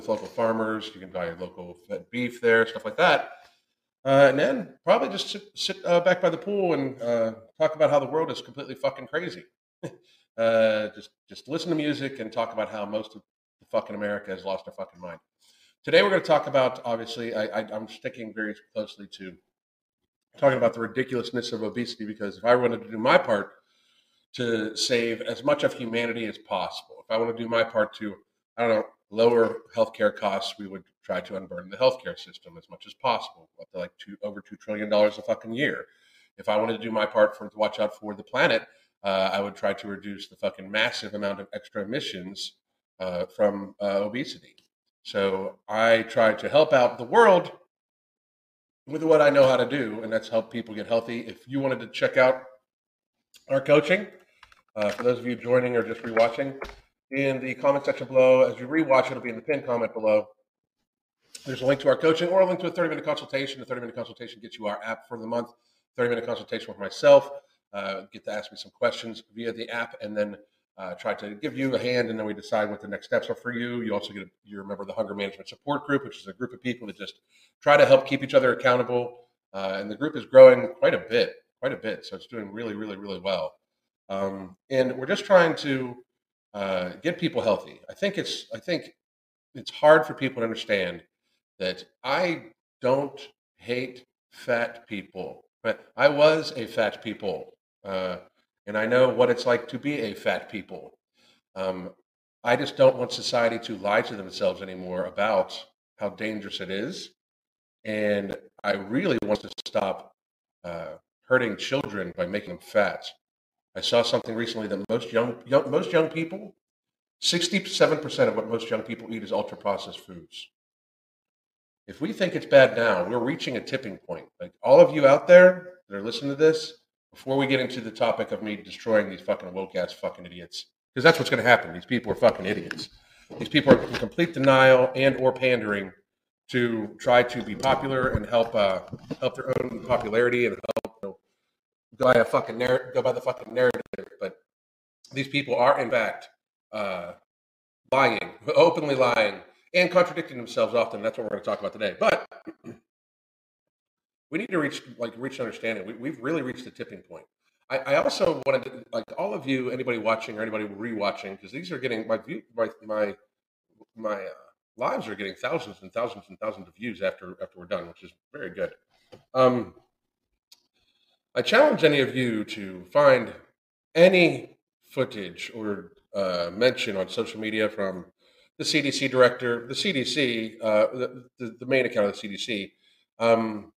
with local farmers. You can buy local fed beef there, stuff like that. Uh, and then probably just sit, sit uh, back by the pool and uh, talk about how the world is completely fucking crazy. uh, just just listen to music and talk about how most of the fucking America has lost their fucking mind. Today we're going to talk about obviously I, I, I'm sticking very closely to talking about the ridiculousness of obesity because if I wanted to do my part to save as much of humanity as possible, if I want to do my part to I don't know lower healthcare costs, we would try to unburden the healthcare system as much as possible, up to like two over two trillion dollars a fucking year. If I wanted to do my part for to watch out for the planet, uh, I would try to reduce the fucking massive amount of extra emissions uh, from uh, obesity. So I try to help out the world with what I know how to do, and that's help people get healthy. If you wanted to check out our coaching, uh, for those of you joining or just rewatching, in the comment section below, as you rewatch, it'll be in the pinned comment below. There's a link to our coaching or a link to a 30 minute consultation. The 30 minute consultation gets you our app for the month, 30 minute consultation with myself. Uh, get to ask me some questions via the app and then uh, try to give you a hand and then we decide what the next steps are for you. You also get a, you remember the Hunger Management Support Group, which is a group of people that just try to help keep each other accountable. Uh, and the group is growing quite a bit, quite a bit. So it's doing really, really, really well. Um, and we're just trying to uh, get people healthy. I think it's I think it's hard for people to understand that I don't hate fat people, but I was a fat people, uh, and I know what it's like to be a fat people. Um, I just don't want society to lie to themselves anymore about how dangerous it is, and I really want to stop uh, hurting children by making them fat. I saw something recently that most young, young most young people, 67% of what most young people eat is ultra processed foods. If we think it's bad now, we're reaching a tipping point. Like all of you out there that are listening to this, before we get into the topic of me destroying these fucking woke ass fucking idiots, because that's what's going to happen. These people are fucking idiots. These people are in complete denial and or pandering to try to be popular and help uh, help their own popularity and help go by a fucking narrative, go by the fucking narrative. But these people are in fact uh, lying, openly lying and contradicting themselves often. That's what we're going to talk about today. But we need to reach like reach understanding. We, we've really reached the tipping point. I, I also wanted to like all of you, anybody watching or anybody rewatching, because these are getting my view, my my my uh, lives are getting thousands and thousands and thousands of views after after we're done, which is very good. Um, I challenge any of you to find any footage or uh, mention on social media from the CDC director, the CDC, uh, the, the, the, main account of the CDC, um,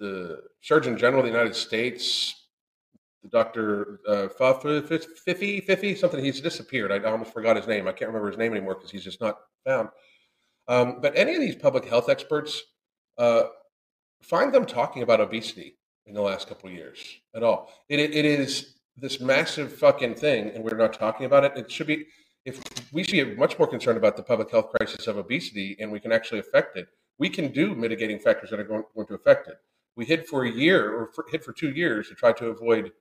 the Surgeon General of the United States, the Dr. Uh, Fifi, Fifi, something, he's disappeared. I almost forgot his name. I can't remember his name anymore because he's just not found. Um, but any of these public health experts, uh, find them talking about obesity in the last couple of years at all. It, it is this massive fucking thing, and we're not talking about it. It should be if we should be much more concerned about the public health crisis of obesity and we can actually affect it, we can do mitigating factors that are going, going to affect it. We hid for a year or for, hid for two years to try to avoid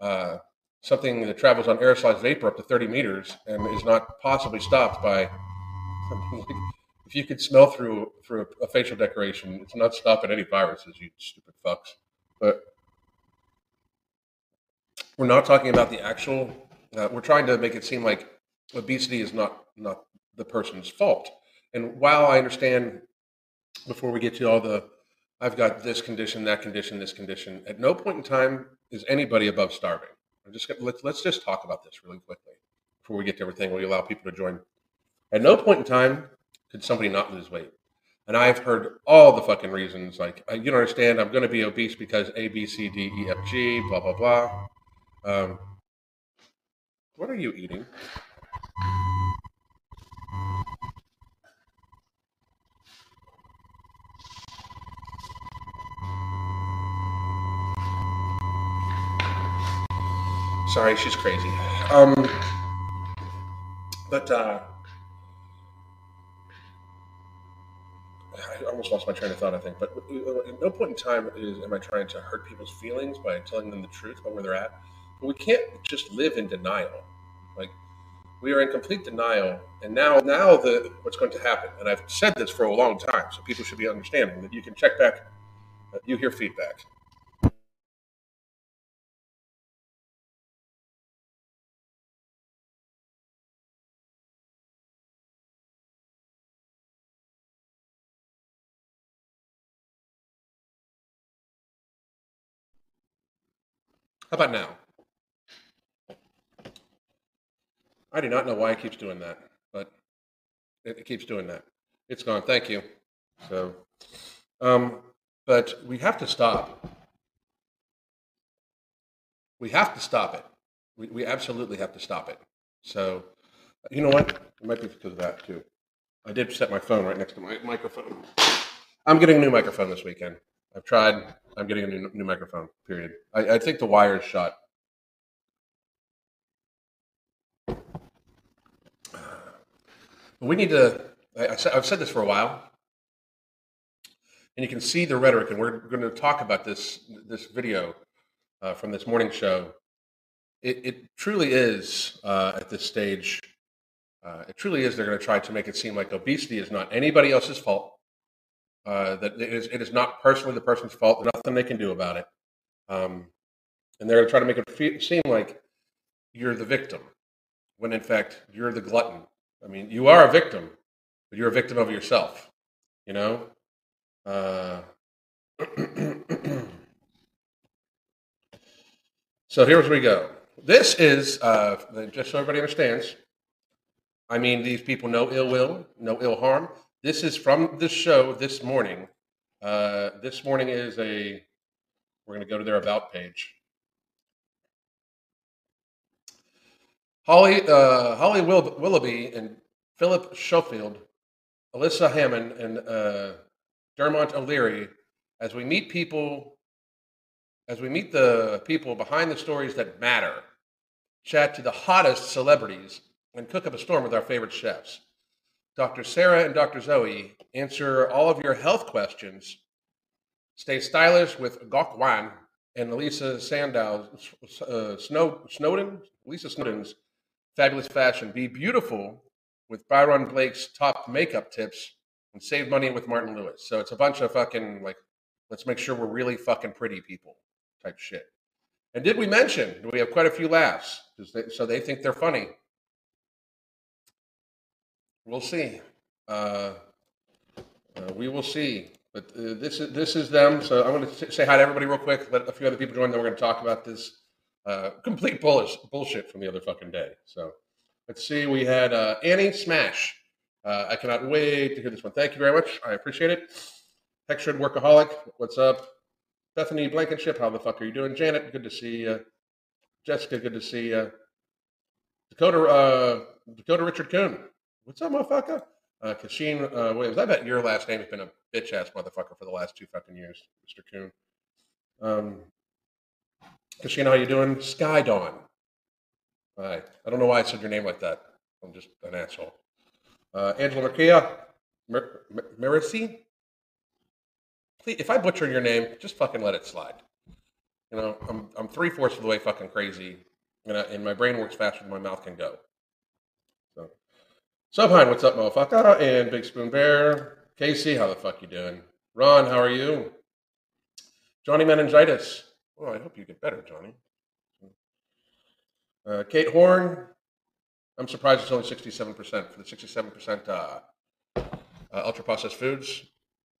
uh, something that travels on aerosolized vapor up to 30 meters and is not possibly stopped by. if you could smell through through a facial decoration, it's not stopping any viruses, you stupid fucks. But we're not talking about the actual. Uh, we're trying to make it seem like obesity is not not the person's fault. And while I understand, before we get to all the, I've got this condition, that condition, this condition. At no point in time is anybody above starving. I'm just gonna, let's let's just talk about this really quickly before we get to everything. We allow people to join. At no point in time could somebody not lose weight. And I've heard all the fucking reasons. Like, you don't understand. I'm going to be obese because A, B, C, D, E, F, G, blah blah blah. Um, what are you eating? Sorry, she's crazy. Um, but uh, I almost lost my train of thought. I think, but at no point in time is am I trying to hurt people's feelings by telling them the truth about where they're at. But we can't just live in denial. Like We are in complete denial, and now, now the what's going to happen? And I've said this for a long time, so people should be understanding that you can check back. Uh, you hear feedback. How about now? I do not know why it keeps doing that, but it, it keeps doing that. It's gone. Thank you. So, um, but we have to stop. We have to stop it. We, we absolutely have to stop it. So, you know what? It might be because of that too. I did set my phone right next to my microphone. I'm getting a new microphone this weekend. I've tried. I'm getting a new, new microphone. Period. I, I think the wire is shot. We need to. I, have said this for a while, and you can see the rhetoric. And we're going to talk about this this video uh, from this morning show. It, it truly is uh, at this stage. Uh, it truly is. They're going to try to make it seem like obesity is not anybody else's fault. Uh, that it is, it is not personally the person's fault. Nothing they can do about it. Um, and they're trying to try to make it fe- seem like you're the victim, when in fact you're the glutton. I mean, you are a victim, but you're a victim of yourself. You know. Uh, so here's where we go. This is uh, just so everybody understands. I mean, these people no ill will, no ill harm. This is from the show this morning. Uh, this morning is a, we're going to go to their About page. Holly, uh, Holly Will- Willoughby and Philip Schofield, Alyssa Hammond, and uh, Dermot O'Leary, as we meet people, as we meet the people behind the stories that matter, chat to the hottest celebrities, and cook up a storm with our favorite chefs. Dr. Sarah and Dr. Zoe answer all of your health questions. Stay stylish with Gok Wan and Lisa Sandow, uh, Snow, Snowdon, Lisa Snowdon's fabulous fashion. Be beautiful with Byron Blake's top makeup tips and save money with Martin Lewis. So it's a bunch of fucking like, let's make sure we're really fucking pretty people type shit. And did we mention we have quite a few laughs? They, so they think they're funny. We'll see. Uh, uh, we will see. But uh, this is this is them. So I'm going to say hi to everybody real quick. Let a few other people join. Then we're going to talk about this uh, complete bullish, bullshit from the other fucking day. So let's see. We had uh, Annie Smash. Uh, I cannot wait to hear this one. Thank you very much. I appreciate it. Textured workaholic. What's up? Bethany Blankenship. How the fuck are you doing? Janet. Good to see you. Jessica. Good to see you. Dakota. Dakota Richard Coon. What's up, motherfucker? Uh, Kashin uh, Williams. I bet your last name has been a bitch ass motherfucker for the last two fucking years, Mr. Coon. Um, Kashin, how you doing? Sky Dawn. Hi. I don't know why I said your name like that. I'm just an asshole. Uh, Angela Marquia, Mer-. Please, if I butcher your name, just fucking let it slide. You know, I'm I'm three fourths of the way fucking crazy, and, I, and my brain works faster than my mouth can go. Subhine, what's up, motherfucker? And Big Spoon Bear. Casey, how the fuck you doing? Ron, how are you? Johnny Meningitis. Oh, I hope you get better, Johnny. Uh, Kate Horn. I'm surprised it's only 67% for the 67% uh, uh, ultra processed foods.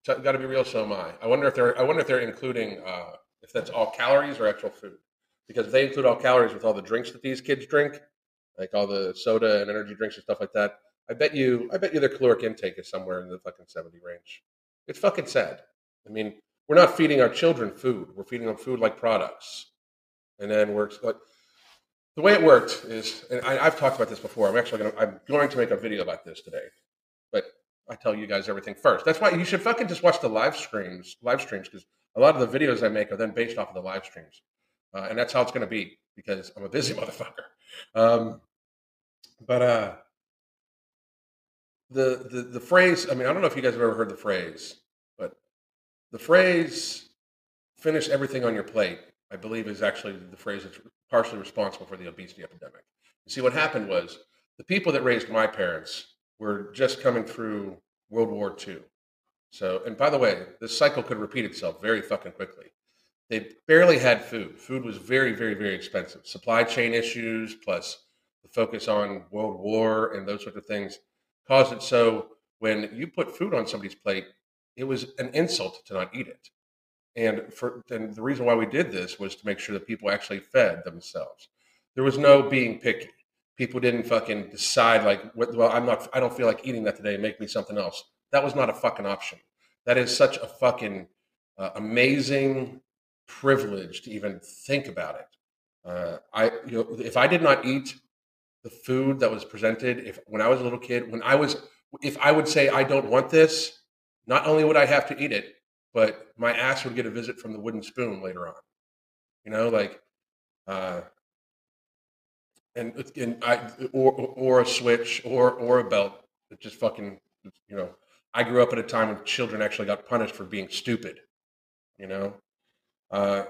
Got to be real, so am I. I wonder if they're. I wonder if they're including uh, if that's all calories or actual food. Because if they include all calories with all the drinks that these kids drink, like all the soda and energy drinks and stuff like that, I bet you, I bet you their caloric intake is somewhere in the fucking 70 range. It's fucking sad. I mean, we're not feeding our children food. We're feeding them food like products. And then we're like, the way it worked is, and I, have talked about this before. I'm actually going to, I'm going to make a video about this today, but I tell you guys everything first. That's why you should fucking just watch the live streams, live streams, because a lot of the videos I make are then based off of the live streams. Uh, and that's how it's going to be because I'm a busy motherfucker. Um, but, uh, the, the the phrase i mean i don't know if you guys have ever heard the phrase but the phrase finish everything on your plate i believe is actually the phrase that's partially responsible for the obesity epidemic you see what happened was the people that raised my parents were just coming through World War II. So, and by the way, this cycle could repeat itself very fucking quickly. They barely had food. Food was very, very, very expensive. Supply chain issues, plus the focus on World War and those sorts of things, caused it so when you put food on somebody's plate, it was an insult to not eat it. And for and the reason why we did this was to make sure that people actually fed themselves. There was no being picky. People didn't fucking decide like, well, I'm not, I don't feel like eating that today. Make me something else. That was not a fucking option. That is such a fucking uh, amazing privilege to even think about it. Uh, I, you know, if I did not eat the food that was presented, if when I was a little kid, when I was, if I would say I don't want this, not only would I have to eat it, but my ass would get a visit from the wooden spoon later on. You know, like, uh, and and I or or a switch or or a belt. It just fucking you know. I grew up at a time when children actually got punished for being stupid. You know, uh,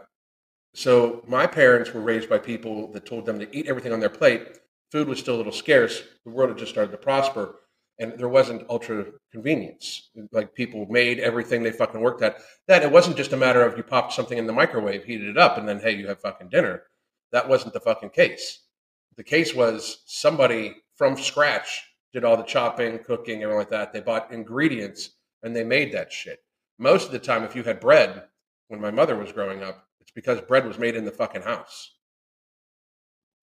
so my parents were raised by people that told them to eat everything on their plate. Food was still a little scarce. The world had just started to prosper, and there wasn't ultra convenience. Like people made everything they fucking worked at. That it wasn't just a matter of you popped something in the microwave, heated it up, and then hey, you have fucking dinner. That wasn't the fucking case. The case was somebody from scratch did all the chopping, cooking, everything like that. They bought ingredients and they made that shit. Most of the time, if you had bread when my mother was growing up, it's because bread was made in the fucking house.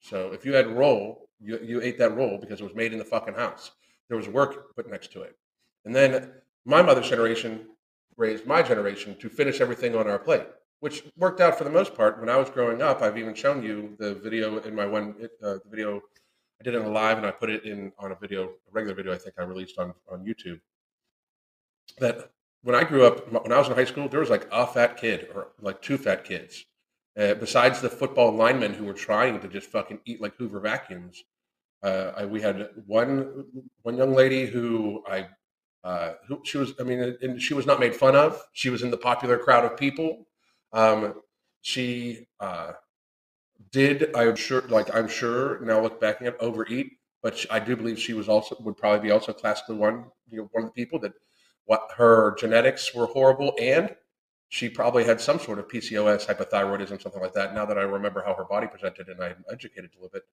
So if you had roll, you, you ate that roll because it was made in the fucking house. There was work put next to it. And then my mother's generation raised my generation to finish everything on our plate, which worked out for the most part. When I was growing up, I've even shown you the video in my one uh, video I did it in live and I put it in on a video, a regular video I think I released on on YouTube. That when I grew up, when I was in high school, there was like a fat kid or like two fat kids. Uh, besides the football linemen who were trying to just fucking eat like Hoover vacuums, uh, I, we had one one young lady who I uh, who she was. I mean, and she was not made fun of. She was in the popular crowd of people. Um, she uh, did. I'm sure. Like I'm sure now, look back at overeat, but she, I do believe she was also would probably be also classically one. You know, one of the people that what her genetics were horrible and she probably had some sort of PCOS, hypothyroidism, something like that. Now that I remember how her body presented and I'm educated a little bit,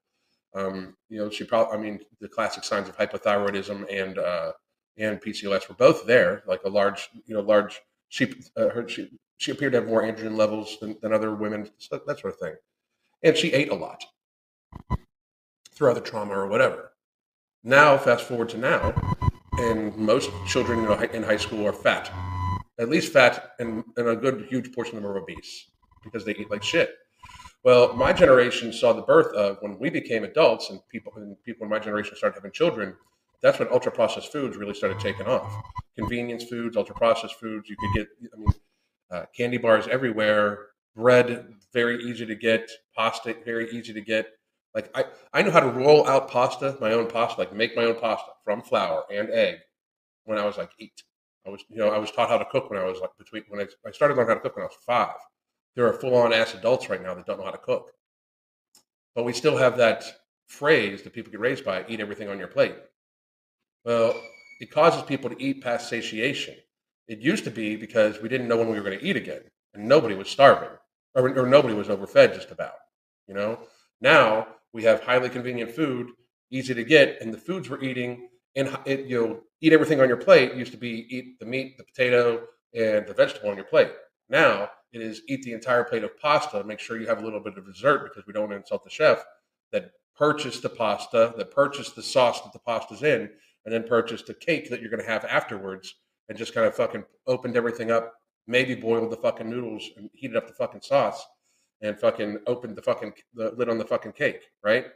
um, you know, she probably, I mean, the classic signs of hypothyroidism and uh, and PCOS were both there, like a large, you know, large. She, uh, her, she, she appeared to have more androgen levels than, than other women, that sort of thing. And she ate a lot through other trauma or whatever. Now, fast forward to now, and most children in high school are fat, at least fat, and, and a good huge portion of them are obese because they eat like shit. Well, my generation saw the birth of when we became adults, and people and people in my generation started having children. That's when ultra processed foods really started taking off. Convenience foods, ultra processed foods. You could get, I mean, uh, candy bars everywhere. Bread, very easy to get. Pasta, very easy to get. Like I, I know how to roll out pasta, my own pasta, like make my own pasta from flour and egg when I was like eight. I was, you know, I was taught how to cook when I was like between when I, I started learning how to cook when I was five. There are full on ass adults right now that don't know how to cook. But we still have that phrase that people get raised by eat everything on your plate. Well, it causes people to eat past satiation. It used to be because we didn't know when we were going to eat again and nobody was starving or, or nobody was overfed just about, you know? Now we have highly convenient food, easy to get, and the foods we're eating and it, you know eat everything on your plate used to be eat the meat, the potato, and the vegetable on your plate. Now it is eat the entire plate of pasta. Make sure you have a little bit of dessert because we don't insult the chef that purchased the pasta, that purchased the sauce that the pasta's in, and then purchased the cake that you're going to have afterwards, and just kind of fucking opened everything up. Maybe boiled the fucking noodles and heated up the fucking sauce and fucking opened the fucking the lid on the fucking cake, right?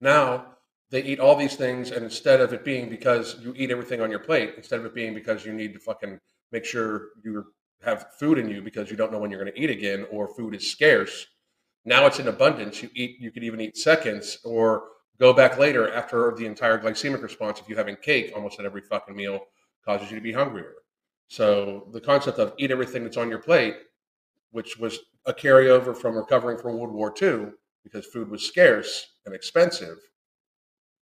Now they eat all these things, and instead of it being because you eat everything on your plate, instead of it being because you need to fucking make sure you have food in you because you don't know when you're going to eat again, or food is scarce. Now it's in abundance. You eat. You could even eat seconds, or go back later after the entire glycemic response. If you're having cake almost at every fucking meal, causes you to be hungrier. So the concept of eat everything that's on your plate, which was a carryover from recovering from World War II because food was scarce and expensive,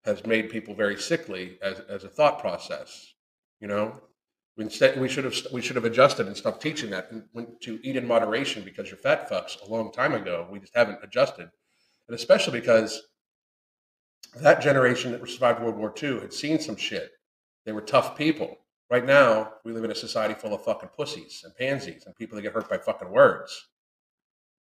has made people very sickly as, as a thought process. You know, instead we should have we should have adjusted and stopped teaching that to eat in moderation because you're fat fucks a long time ago. We just haven't adjusted, and especially because that generation that survived World War II had seen some shit. They were tough people. Right now, we live in a society full of fucking pussies and pansies and people that get hurt by fucking words.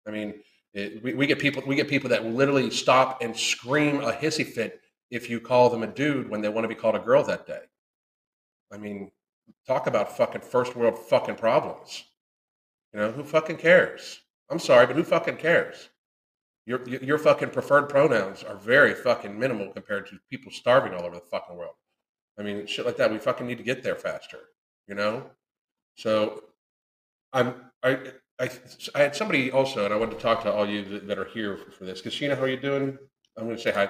I mean, it, we, we get people we get people that literally stop and scream a hissy fit if you call them a dude when they want to be called a girl that day. I mean, talk about fucking first world fucking problems. You know, who fucking cares? I'm sorry, but who fucking cares? Your, your fucking preferred pronouns are very fucking minimal compared to people starving all over the fucking world. I mean, shit like that. We fucking need to get there faster, you know. So, I'm I I I had somebody also, and I wanted to talk to all you that, are here for, for this. Katrina, how are you doing? I'm going to say hi.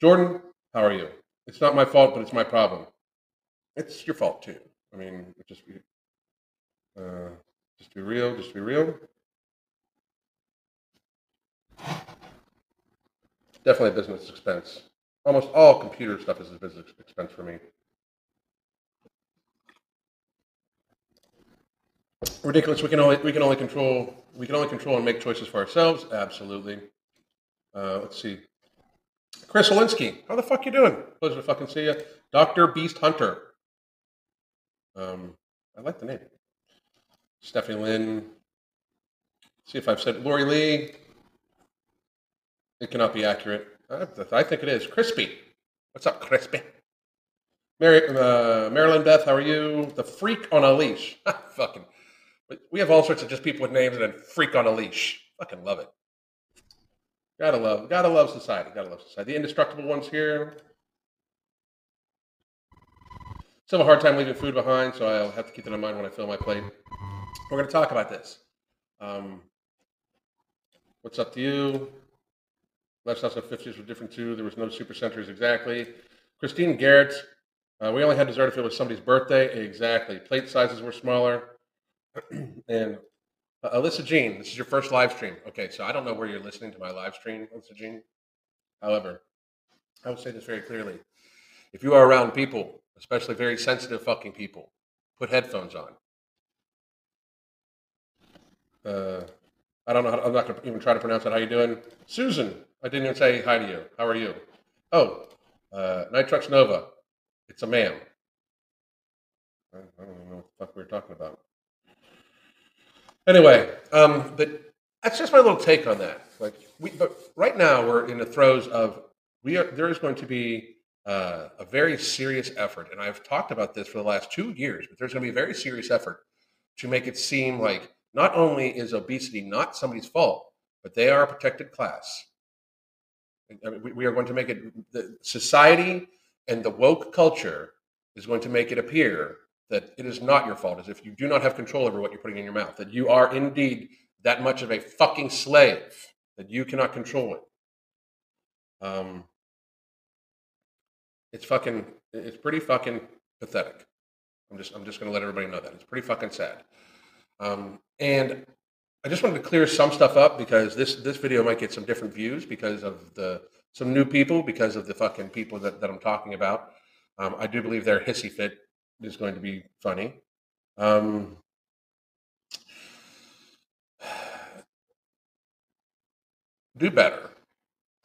Jordan, how are you? It's not my fault, but it's my problem. It's your fault too. I mean, just uh, just be real. Just be real. Definitely a business expense. Almost all computer stuff is a business expense for me. Ridiculous. We can only we can only control we can only control and make choices for ourselves. Absolutely. Uh, let's see. Chris Olinsky, how the fuck you doing? Pleasure to fucking see you. Doctor Beast Hunter. Um, I like the name. Stephanie Lynn. See if I've said Lori Lee. It cannot be accurate. I think it is. Crispy. What's up, Crispy? Mary, uh, Marilyn Beth, how are you? The freak on a leash. Fucking. We have all sorts of just people with names and then freak on a leash. Fucking love it. Gotta love, gotta love society. Gotta love society. The indestructible ones here. Still have a hard time leaving food behind, so I'll have to keep that in mind when I fill my plate. We're to talk about this. Um, what's up to you? Lifestyles of 50s were different too. There was no super centers exactly. Christine Garrett, uh, we only had dessert if it was somebody's birthday. Exactly. Plate sizes were smaller. and uh, Alyssa Jean, this is your first live stream. Okay, so I don't know where you're listening to my live stream, Alyssa Jean. However, I will say this very clearly. If you are around people, especially very sensitive fucking people, put headphones on. Uh, I don't know. How, I'm not going to even try to pronounce it. How you doing, Susan? I didn't even say hi to you. How are you? Oh, uh, Nitrox Nova. It's a ma'am. I, don't even know what the fuck we were talking about. Anyway, um, but that's just my little take on that. Like, we, but right now we're in the throes of we are. There is going to be uh, a very serious effort, and I've talked about this for the last two years. But there's going to be a very serious effort to make it seem like not only is obesity not somebody's fault, but they are a protected class. I mean, we, are going to make it the society and the woke culture is going to make it appear that it is not your fault, as if you do not have control over what you're putting in your mouth, that you are indeed that much of a fucking slave, that you cannot control it. Um, it's fucking, it's pretty fucking pathetic. I'm just, I'm just going to let everybody know that it's pretty fucking sad. Um, and I just wanted to clear some stuff up because this this video might get some different views because of the some new people because of the fucking people that, that I'm talking about. Um, I do believe they're hissy fit is going to be funny. Um, do better.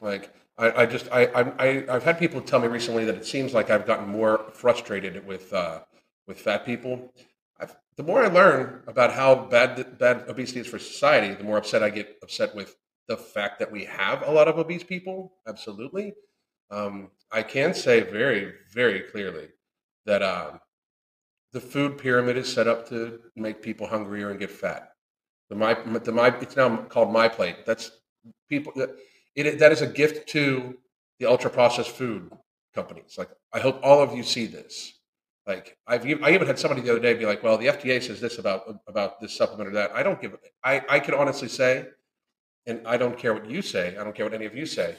Like I, I just I, I I've had people tell me recently that it seems like I've gotten more frustrated with uh, with fat people. I've, the more I learn about how bad bad obesity is for society, the more upset I get upset with the fact that we have a lot of obese people. Absolutely, um, I can say very very clearly that um, the food pyramid is set up to make people hungrier and get fat. The my the my it's now called my plate. That's people it that is a gift to the ultra processed food companies. Like I hope all of you see this. Like I've I even had somebody the other day be like, "Well, the FDA says this about about this supplement or that." I don't give. I I can honestly say, and I don't care what you say. I don't care what any of you say,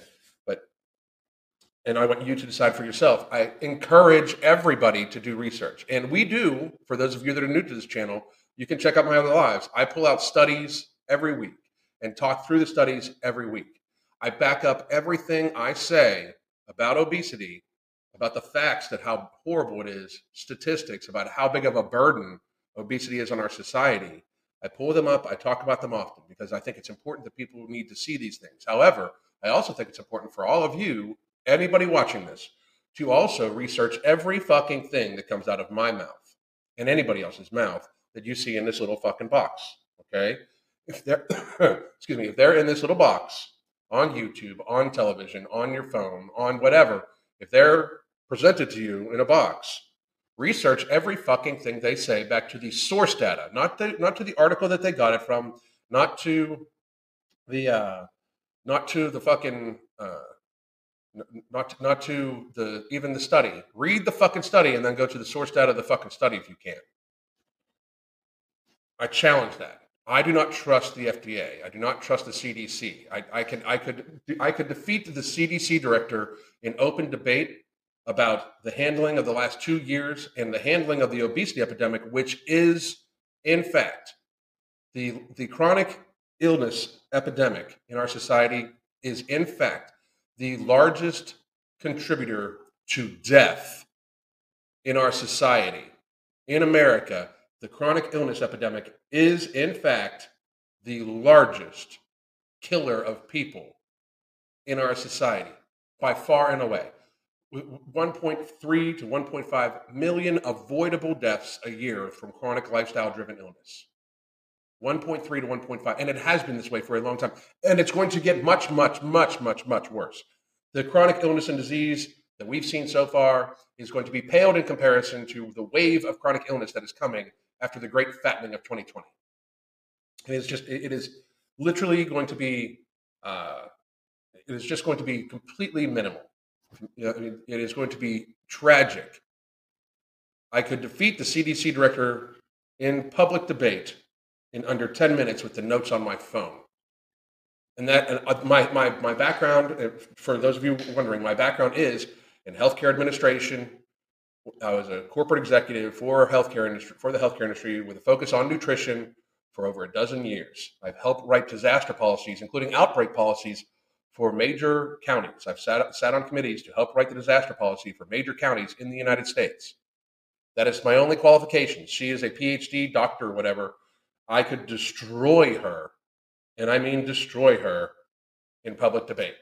and I want you to decide for yourself. I encourage everybody to do research, and we do. For those of you that are new to this channel, you can check out my other lives. I pull out studies every week and talk through the studies every week. I back up everything I say about obesity about the facts that how horrible it is, statistics about how big of a burden obesity is on our society. I pull them up, I talk about them often because I think it's important that people need to see these things. However, I also think it's important for all of you, anybody watching this, to also research every fucking thing that comes out of my mouth and anybody else's mouth that you see in this little fucking box. Okay? If they're excuse me, if they're in this little box on YouTube, on television, on your phone, on whatever, if they're presented to you in a box, research every fucking thing they say back to the source data, not the not to the article that they got it from, not to the uh not to the fucking uh not not to the even the study. Read the fucking study and then go to the source data of the fucking study if you can. I challenge that. I do not trust the FDA. I do not trust the CDC. I, I can I could I could defeat the CDC director in open debate about the handling of the last two years and the handling of the obesity epidemic, which is in fact the the chronic illness epidemic in our society is in fact the largest contributor to death in our society. In America, the chronic illness epidemic is, in fact, the largest killer of people in our society by far and away. 1.3 to 1.5 million avoidable deaths a year from chronic lifestyle driven illness. 1.3 to 1.5. And it has been this way for a long time. And it's going to get much, much, much, much, much worse. The chronic illness and disease that we've seen so far is going to be paled in comparison to the wave of chronic illness that is coming after the great fattening of 2020. It is just, it is literally going to be, uh, it is just going to be completely minimal. It is going to be tragic. I could defeat the CDC director in public debate in under 10 minutes with the notes on my phone. And that, uh, my, my, my background, uh, for those of you wondering, my background is in healthcare administration. I was a corporate executive for healthcare industry, for the healthcare industry with a focus on nutrition for over a dozen years. I've helped write disaster policies, including outbreak policies for major counties. I've sat, sat on committees to help write the disaster policy for major counties in the United States. That is my only qualification. She is a PhD, doctor, whatever, I could destroy her, and I mean destroy her, in public debate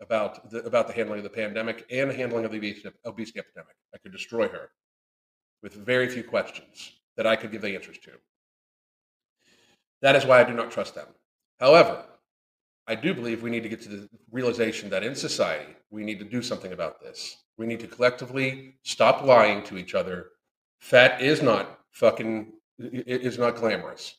about the, about the handling of the pandemic and handling of the obesity, obesity epidemic. I could destroy her with very few questions that I could give the answers to. That is why I do not trust them. However, I do believe we need to get to the realization that in society, we need to do something about this. We need to collectively stop lying to each other. Fat is not fucking, is not glamorous.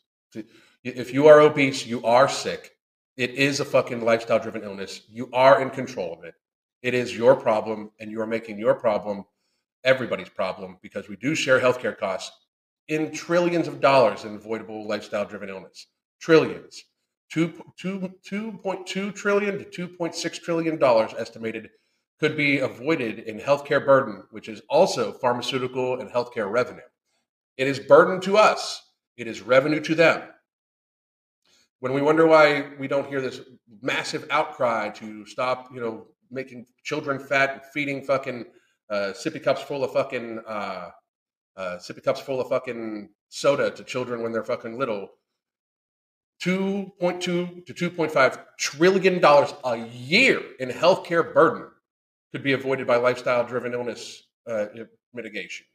If you are obese, you are sick. It is a fucking lifestyle driven illness. You are in control of it. It is your problem, and you are making your problem everybody's problem because we do share healthcare costs in trillions of dollars in avoidable lifestyle driven illness. Trillions. 2, 2, 2.2 trillion to 2.6 trillion dollars estimated could be avoided in healthcare burden, which is also pharmaceutical and healthcare revenue. It is burden to us it is revenue to them. When we wonder why we don't hear this massive outcry to stop, you know, making children fat and feeding fucking uh, sippy cups full of fucking uh, uh, sippy cups full of fucking soda to children when they're fucking little. 2.2 to 2.5 trillion dollars a year in healthcare burden could be avoided by lifestyle driven illness uh, mitigation.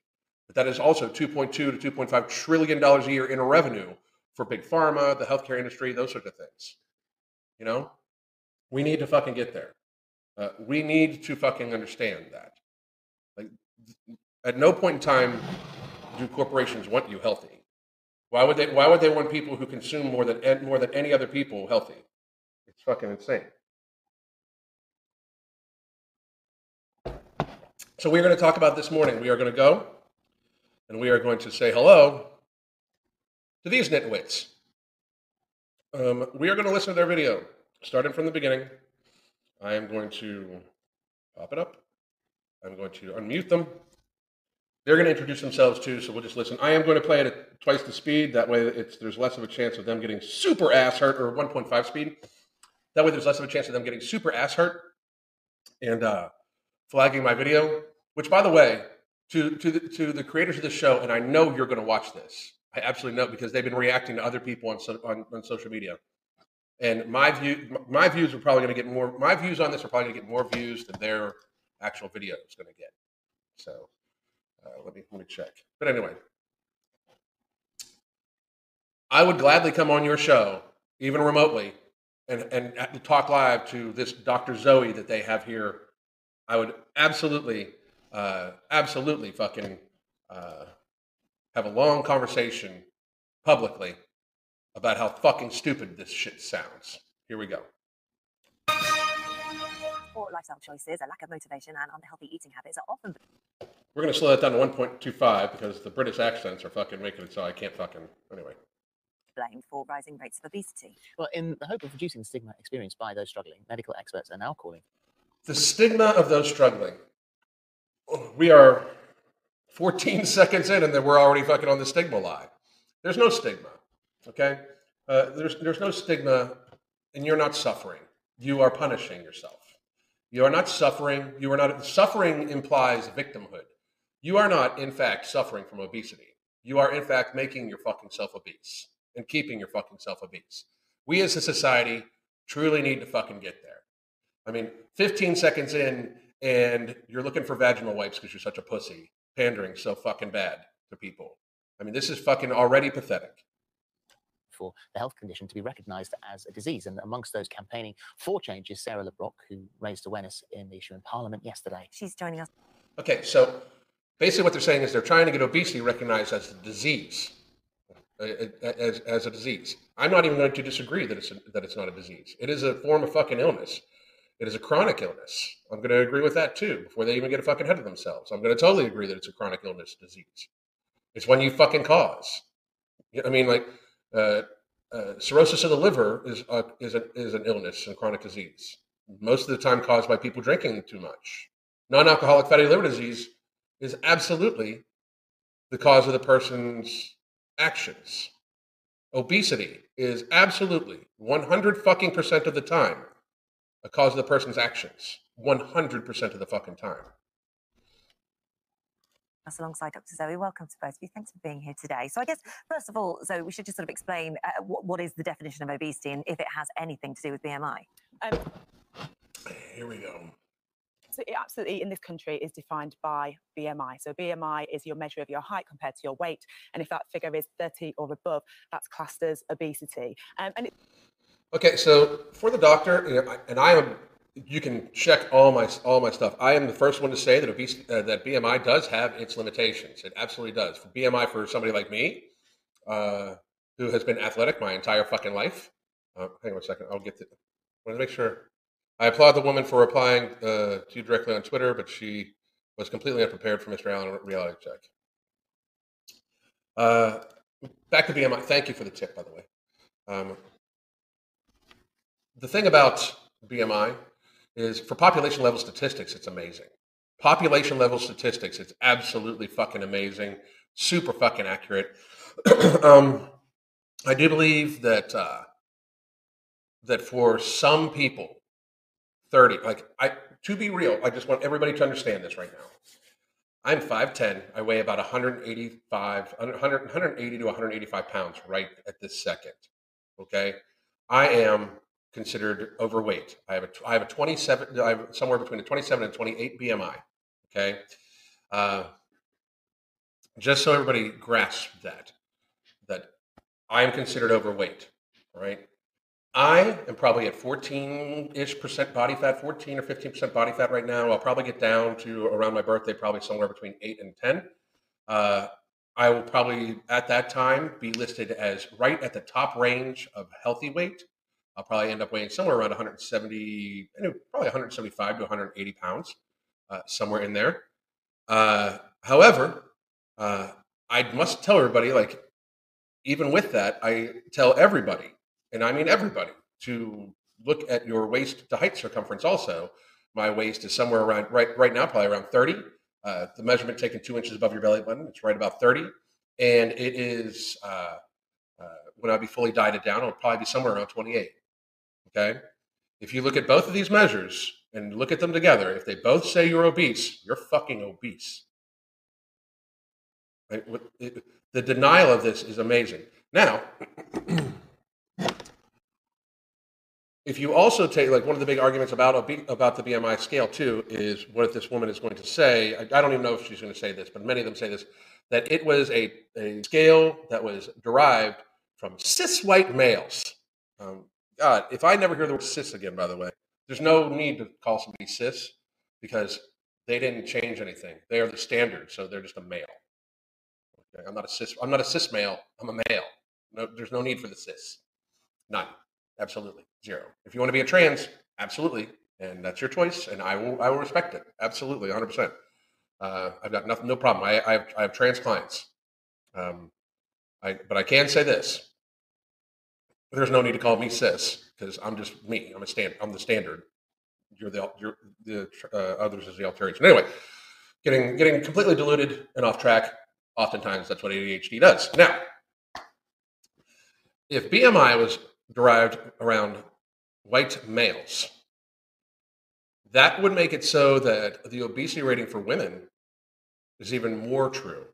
But that is also 2.2 to 2.5 trillion dollars a year in revenue for big pharma, the healthcare industry, those sorts of things. You know, we need to fucking get there. Uh, we need to fucking understand that. Like, at no point in time do corporations want you healthy. Why would they? Why would they want people who consume more than more than any other people healthy? It's fucking insane. So we're going to talk about this morning. We are going to go and we are going to say hello to these nitwits. Um, we are going to listen to their video, starting from the beginning. I am going to pop it up. I'm going to unmute them. They're going to introduce themselves too, so we'll just listen. I am going to play it at twice the speed. That way, it's, there's less of a chance of them getting super ass hurt, or 1.5 speed. That way, there's less of a chance of them getting super ass hurt and uh, flagging my video. Which, by the way, to to the, to the creators of the show, and I know you're going to watch this. I absolutely know because they've been reacting to other people on so, on, on social media. And my view, my views are probably going to get more. My views on this are probably going to get more views than their actual video is going to get. So uh, let me let me check. But anyway, I would gladly come on your show, even remotely, and and talk live to this Dr. Zoe that they have here. I would absolutely, uh, absolutely fucking uh, have a long conversation publicly about how fucking stupid this shit sounds. Here we go. Poor lifestyle choices, a lack of motivation, and unhealthy eating habits are often. We're going to slow that down to 1.25 because the British accents are fucking making it so I can't fucking. Anyway. Blamed for rising rates of obesity. Well, in the hope of reducing the stigma experienced by those struggling, medical experts are now calling. The stigma of those struggling. We are 14 seconds in and then we're already fucking on the stigma lie. There's no stigma. Okay? Uh, there's, there's no stigma, and you're not suffering. You are punishing yourself. You are not suffering. You are not. Suffering implies victimhood. You are not, in fact, suffering from obesity. You are, in fact, making your fucking self obese and keeping your fucking self obese. We as a society truly need to fucking get there. I mean, 15 seconds in, and you're looking for vaginal wipes because you're such a pussy, pandering so fucking bad to people. I mean, this is fucking already pathetic for the health condition to be recognized as a disease. And amongst those campaigning for change is Sarah Le Brocq, who raised awareness in the issue in Parliament yesterday. She's joining us. Okay, so basically what they're saying is they're trying to get obesity recognized as a disease, as, as a disease. I'm not even going to disagree that it's, a, that it's not a disease. It is a form of fucking illness. It is a chronic illness. I'm going to agree with that too before they even get a fucking head of themselves. I'm going to totally agree that it's a chronic illness disease. It's one you fucking cause. I mean, like, uh, uh, cirrhosis of the liver is a, is, a, is an illness and chronic disease. Most of the time caused by people drinking too much. Non-alcoholic fatty liver disease is absolutely the cause of the person's actions. Obesity is absolutely 100 fucking percent of the time a cause of the person's actions. 100% of the fucking time us alongside Dr. Zoe. Welcome to both of you. Thanks for being here today. So, I guess, first of all, Zoe, we should just sort of explain uh, what, what is the definition of obesity and if it has anything to do with BMI. Um, here we go. So it absolutely in this country is defined by BMI. So BMI is your measure of your height compared to your weight, and if that figure is 30 or above, that's classed as obesity. Um, and it- okay, so for the doctor, and I am you can check all my all my stuff. I am the first one to say that obese, uh, that BMI does have its limitations. It absolutely does. For BMI for somebody like me, uh, who has been athletic my entire fucking life. Uh, hang on a second. I'll get to. I want to make sure. I applaud the woman for replying uh, to you directly on Twitter, but she was completely unprepared for Mr. Allen reality check. Uh, back to BMI. Thank you for the tip, by the way. Um, the thing about BMI is for population level statistics, it's amazing. Population level statistics, it's absolutely fucking amazing, super fucking accurate. um, I do believe that uh, that for some people, thirty, like I, to be real, I just want everybody to understand this right now. I'm 5'10. I weigh about 185, 100, 180 to 185 pounds right at this second. Okay. I am considered overweight. I have a I have a 27 I have somewhere between a 27 and 28 BMI. Okay, uh, just so everybody grasps that that I am considered overweight. Right, I am probably at 14 ish percent body fat, 14 or 15 percent body fat right now. I'll probably get down to around my birthday, probably somewhere between eight and 10. Uh, I will probably at that time be listed as right at the top range of healthy weight I'll probably end up weighing somewhere around 170, probably 175 to 180 pounds, uh, somewhere in there. Uh, however, uh, I must tell everybody, like, even with that, I tell everybody, and I mean everybody, to look at your waist to height circumference also. My waist is somewhere around, right, right now, probably around 30. Uh, the measurement taken two inches above your belly button, it's right about 30. And it is, uh, uh, when I'll be fully dieted down, it'll probably be somewhere around 28. Okay. If you look at both of these measures and look at them together, if they both say you're obese, you're fucking obese. Right? The denial of this is amazing. Now, if you also take like one of the big arguments about about the BMI scale too is what this woman is going to say. I, I don't even know if she's going to say this, but many of them say this that it was a, a scale that was derived from cis white males. Um, God, if I never hear the word cis again, by the way, there's no need to call somebody cis because they didn't change anything. They are the standard, so they're just a male. Okay, I'm not a cis. I'm not a cis male. I'm a male. No, there's no need for the cis. None. Absolutely zero. If you want to be a trans, absolutely, and that's your choice, and I will I will respect it. Absolutely, 100. percent uh, I've got nothing, no problem. I, I have I have trans clients. Um, I but I can say this: there's no need to call me cis because I'm just me. I'm a stand. I'm the standard. You're the you're the uh, others is the alteration. Anyway, getting getting completely diluted and off track. Oftentimes, that's what ADHD does. Now, if BMI was derived around white males, that would make it so that the obesity rating for women is even more true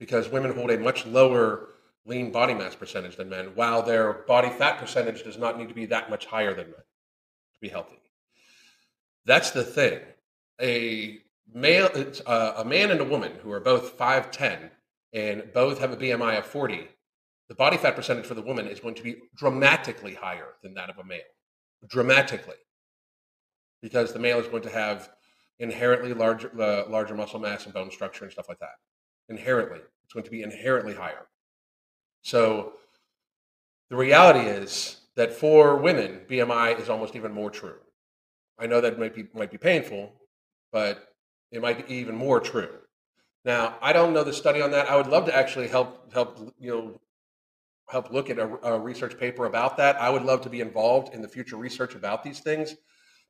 because women hold a much lower lean body mass percentage than men, while their body fat percentage does not need to be that much higher than men to be healthy. That's the thing. A male, uh, a man and a woman who are both 5'10 and both have a BMI of 40, the body fat percentage for the woman is going to be dramatically higher than that of a male. Dramatically. Because the male is going to have inherently larger, uh, larger muscle mass and bone structure and stuff like that. Inherently. It's going to be inherently higher. So the reality is that for women, BMI is almost even more true. I know that might be might be painful, but it might be even more true. Now, I don't know the study on that. I would love to actually help help you know help look at a, a research paper about that. I would love to be involved in the future research about these things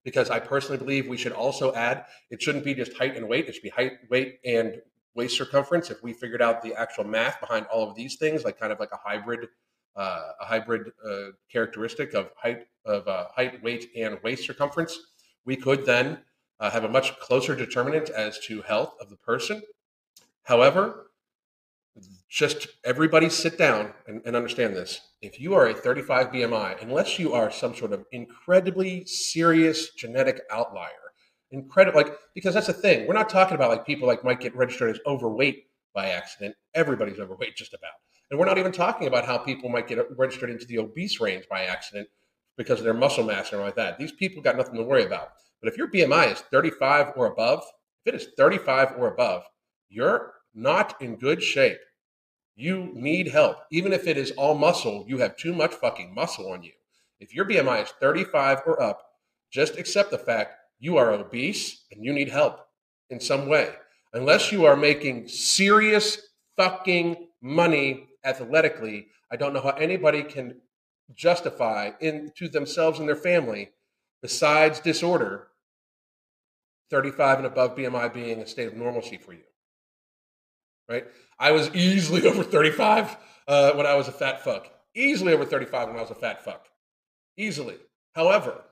because I personally believe we should also add it shouldn't be just height and weight. It should be height, weight, and waist circumference. If we figured out the actual math behind all of these things, like kind of like a hybrid, uh, a hybrid uh, characteristic of height, of uh, height, weight, and waist circumference, we could then uh, have a much closer determinant as to health of the person. However, just everybody sit down and, and understand this. If you are a 35 BMI, unless you are some sort of incredibly serious genetic outlier, incredible like because that's the thing. We're not talking about like people like might get registered as overweight by accident. Everybody's overweight just about. And we're not even talking about how people might get registered into the obese range by accident because of their muscle mass or like that. These people got nothing to worry about. But if your BMI is 35 or above, if it is 35 or above, you're not in good shape. You need help. Even if it is all muscle, you have too much fucking muscle on you. If your BMI is 35 or up, just accept the fact you are obese and you need help in some way. Unless you are making serious fucking money athletically, I don't know how anybody can justify in to themselves and their family, besides disorder, 35 and above BMI being a state of normalcy for you. Right? I was easily over 35 uh, when I was a fat fuck. Easily over 35 when I was a fat fuck. Easily. However,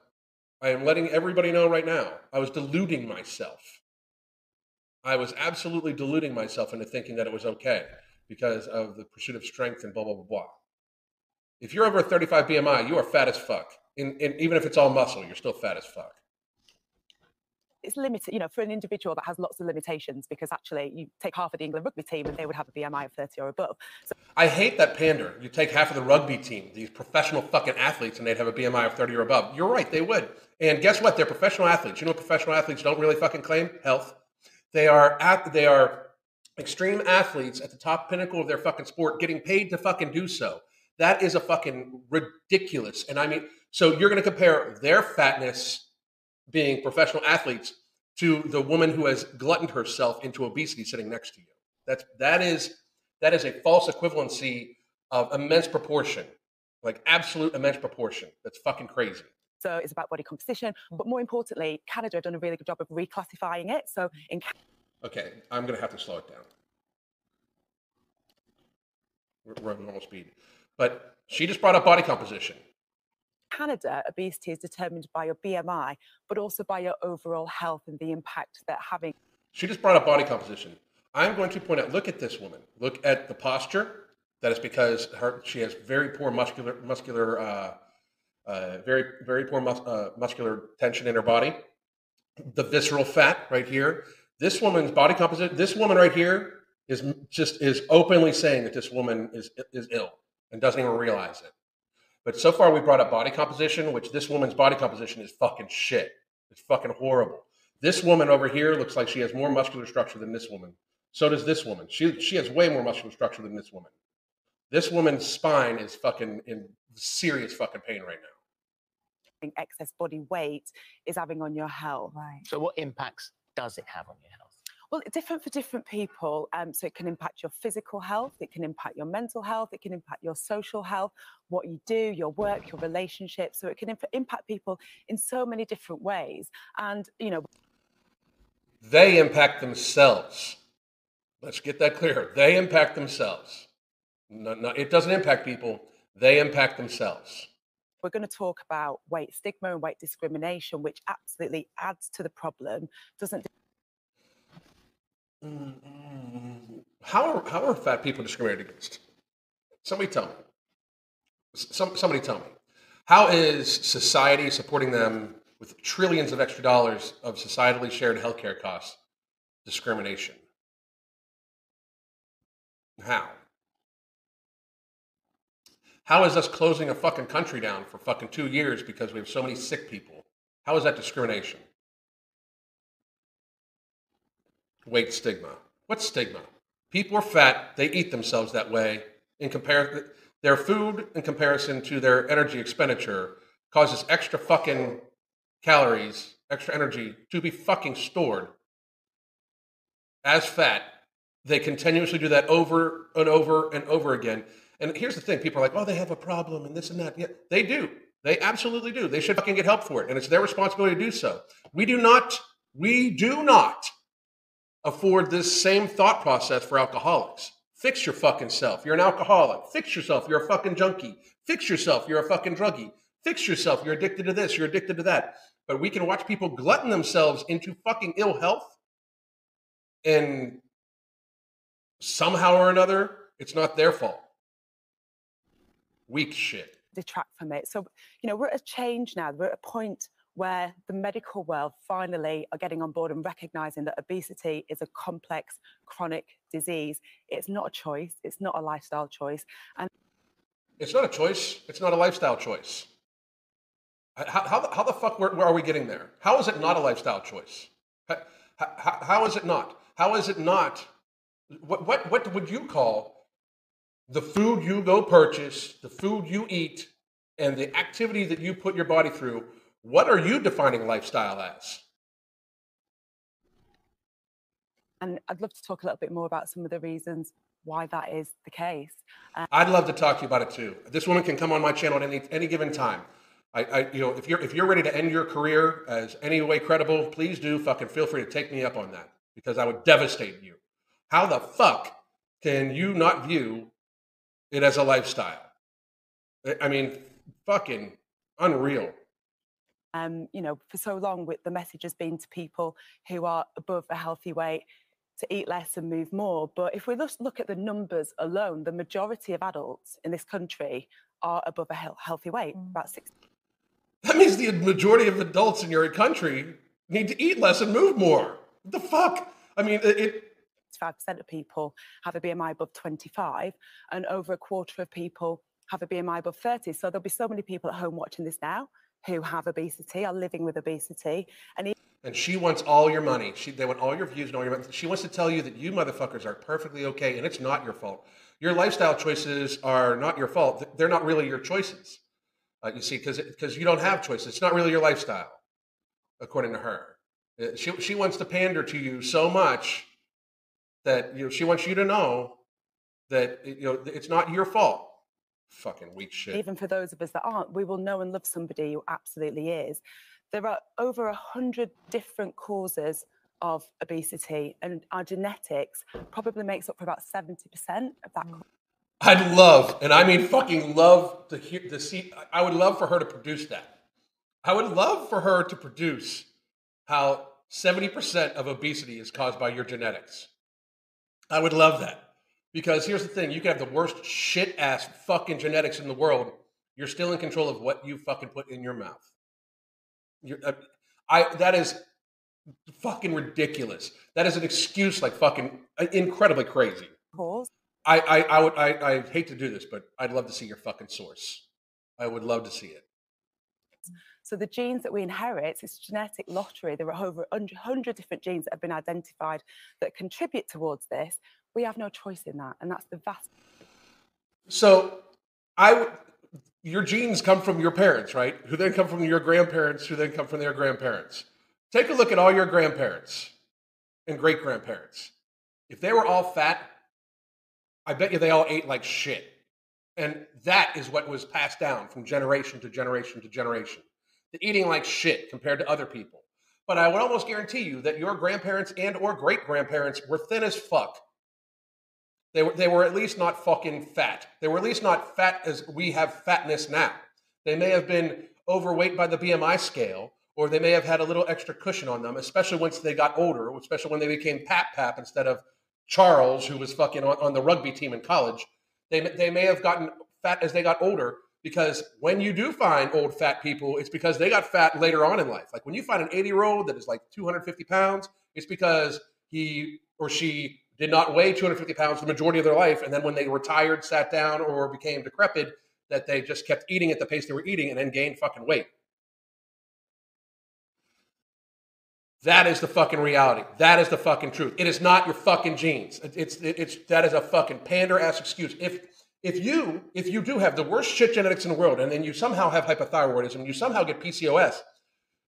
I am letting everybody know right now, I was deluding myself. I was absolutely deluding myself into thinking that it was okay because of the pursuit of strength and blah, blah, blah, blah. If you're over a 35 BMI, you are fat as fuck. And, and even if it's all muscle, you're still fat as fuck. It's limited, you know, for an individual that has lots of limitations, because actually you take half of the England rugby team and they would have a BMI of 30 or above. So I hate that pander. You take half of the rugby team, these professional fucking athletes, and they'd have a BMI of 30 or above. You're right, they would. And guess what? They're professional athletes. You know what professional athletes don't really fucking claim? Health. They are at, they are extreme athletes at the top pinnacle of their fucking sport getting paid to fucking do so. That is a fucking ridiculous. And I mean, so you're going to compare their fatness being professional athletes to the woman who has gluttoned herself into obesity sitting next to you. That's that is that is a false equivalency of immense proportion, like absolute immense proportion. That's fucking crazy. So it's about body composition. But more importantly, Canada have done a really good job of reclassifying it. So in Okay, I'm gonna have to slow it down. We're, we're at normal speed, but she just brought up body composition. Canada, obesity is determined by your BMI, but also by your overall health and the impact that having. She just brought up body composition. I'm going to point out. Look at this woman. Look at the posture. That is because her she has very poor muscular muscular uh, uh, very very poor mus- uh, muscular tension in her body. The visceral fat right here. This woman's body composition. This woman right here is just is openly saying that this woman is is ill and doesn't even realize it. But so far we brought up body composition, which this woman's body composition is fucking shit. It's fucking horrible. This woman over here looks like she has more muscular structure than this woman. So does this woman. She she has way more muscular structure than this woman. This woman's spine is fucking in serious fucking pain right now. excess body weight is having on your health. Right. So, what impacts does it have on your health? Well, it's different for different people. Um, so it can impact your physical health, it can impact your mental health, it can impact your social health, what you do, your work, your relationships. So it can imp- impact people in so many different ways. And, you know, They impact themselves. Let's get that clear. They impact themselves. No, no, it doesn't impact people. They impact themselves. we're going to talk about weight stigma and weight discrimination, which absolutely adds to the problem, doesn't Mm-hmm. How are, how are fat people discriminated against? Somebody tell me. Some, somebody tell me. How is society supporting them with trillions of extra dollars of societally shared healthcare costs discrimination? How? How is us closing a fucking country down for fucking two years because we have so many sick people? How is that discrimination? Weight stigma. What's stigma? People are fat, they eat themselves that way. In compare their food in comparison to their energy expenditure causes extra fucking calories, extra energy to be fucking stored as fat. They continuously do that over and over and over again. And here's the thing people are like, oh, they have a problem and this and that. Yeah, they do. They absolutely do. They should fucking get help for it. And it's their responsibility to do so. We do not, we do not afford this same thought process for alcoholics. Fix your fucking self. You're an alcoholic. Fix yourself. You're a fucking junkie. Fix yourself. You're a fucking druggie. Fix yourself. You're addicted to this. You're addicted to that. But we can watch people glutton themselves into fucking ill health and somehow or another, it's not their fault. Weak shit. detract from it. So, you know, we're at a change now. We're at a point where the medical world finally are getting on board and recognizing that obesity is a complex chronic disease. It's not a choice, it's not a lifestyle choice. And It's not a choice. It's not a lifestyle choice. How, how, the- how the fuck where, where are we getting there? How is it not a lifestyle choice? How, how, how is it not? How is it not? What, what, what would you call the food you go purchase, the food you eat, and the activity that you put your body through? What are you defining lifestyle as? and I'd love to talk a little bit more about some of the reasons why that is the case. Uh, I'd love to talk to you about it too. This woman can come on my channel at any any given time. I, I you know, if you're if you're ready to end your career as any way credible, please do fucking feel free to take me up on that because I would devastate you. How the fuck can you not view it as a lifestyle? I mean, fucking unreal. Um, you know, for so long, with the message has been to people who are above a healthy weight to eat less and move more. But if we just look at the numbers alone, the majority of adults in this country are above a healthy weight, Mm. about six. That means the majority of adults in your country need to eat less and move more. What the fuck? I mean, it, it 5% of people have a BMI above 25, and over a quarter of people have a BMI above 30. So there'll be so many people at home watching this now who have obesity, are living with obesity, and And she wants all your money. She, they want all your views and all your. She wants to tell you that you motherfuckers are perfectly okay and it's not your fault. Your lifestyle choices are not your fault. They're not really your choices. Uh, you see, because you don't have choices. It's not really your lifestyle, according to her. Uh, She, she wants to pander to you so much that you know, she wants you to know that you know it's not your fault. Fucking weak shit. even for those of us that aren't, we will know and love somebody who absolutely is. There are over a hundred different causes of obesity, and our genetics probably makes up for about 70% of that. Hmm. I'd love, and I mean fucking love to hear to see. I would love for her to produce that. I would love for her to produce how 70% of obesity is caused by your genetics. I would love that. Because here's the thing you can have the worst shit ass fucking genetics in the world. You're still in control of what you fucking put in your mouth. You're, uh, I, that is fucking ridiculous. That is an excuse like fucking uh, incredibly crazy. I, I, I would I, I hate to do this, but I'd love to see your fucking source. I would love to see it. So the genes that we inherit, it's genetic lottery. There are over 100 different genes that have been identified that contribute towards this. We have no choice in that, and that's the vast. So, I your genes come from your parents, right? Who then come from your grandparents, who then come from their grandparents. Take a look at all your grandparents and great grandparents. If they were all fat, I bet you they all ate like shit. And that is what was passed down from generation to generation to generation. The eating like shit compared to other people. But I would almost guarantee you that your grandparents and or great grandparents were thin as fuck. They were, they were at least not fucking fat. They were at least not fat as we have fatness now. They may have been overweight by the BMI scale, or they may have had a little extra cushion on them, especially once they got older, especially when they became Pap Pap instead of Charles, who was fucking on, on the rugby team in college. They, they may have gotten fat as they got older because when you do find old fat people, it's because they got fat later on in life. Like when you find an 80 year old that is like 250 pounds, it's because he or she did not weigh 250 pounds the majority of their life. And then when they retired, sat down, or became decrepit, that they just kept eating at the pace they were eating and then gained fucking weight. That is the fucking reality. That is the fucking truth. It is not your fucking genes. It's it's that is a fucking pander ass excuse. If if you if you do have the worst shit genetics in the world, and then you somehow have hypothyroidism, you somehow get PCOS.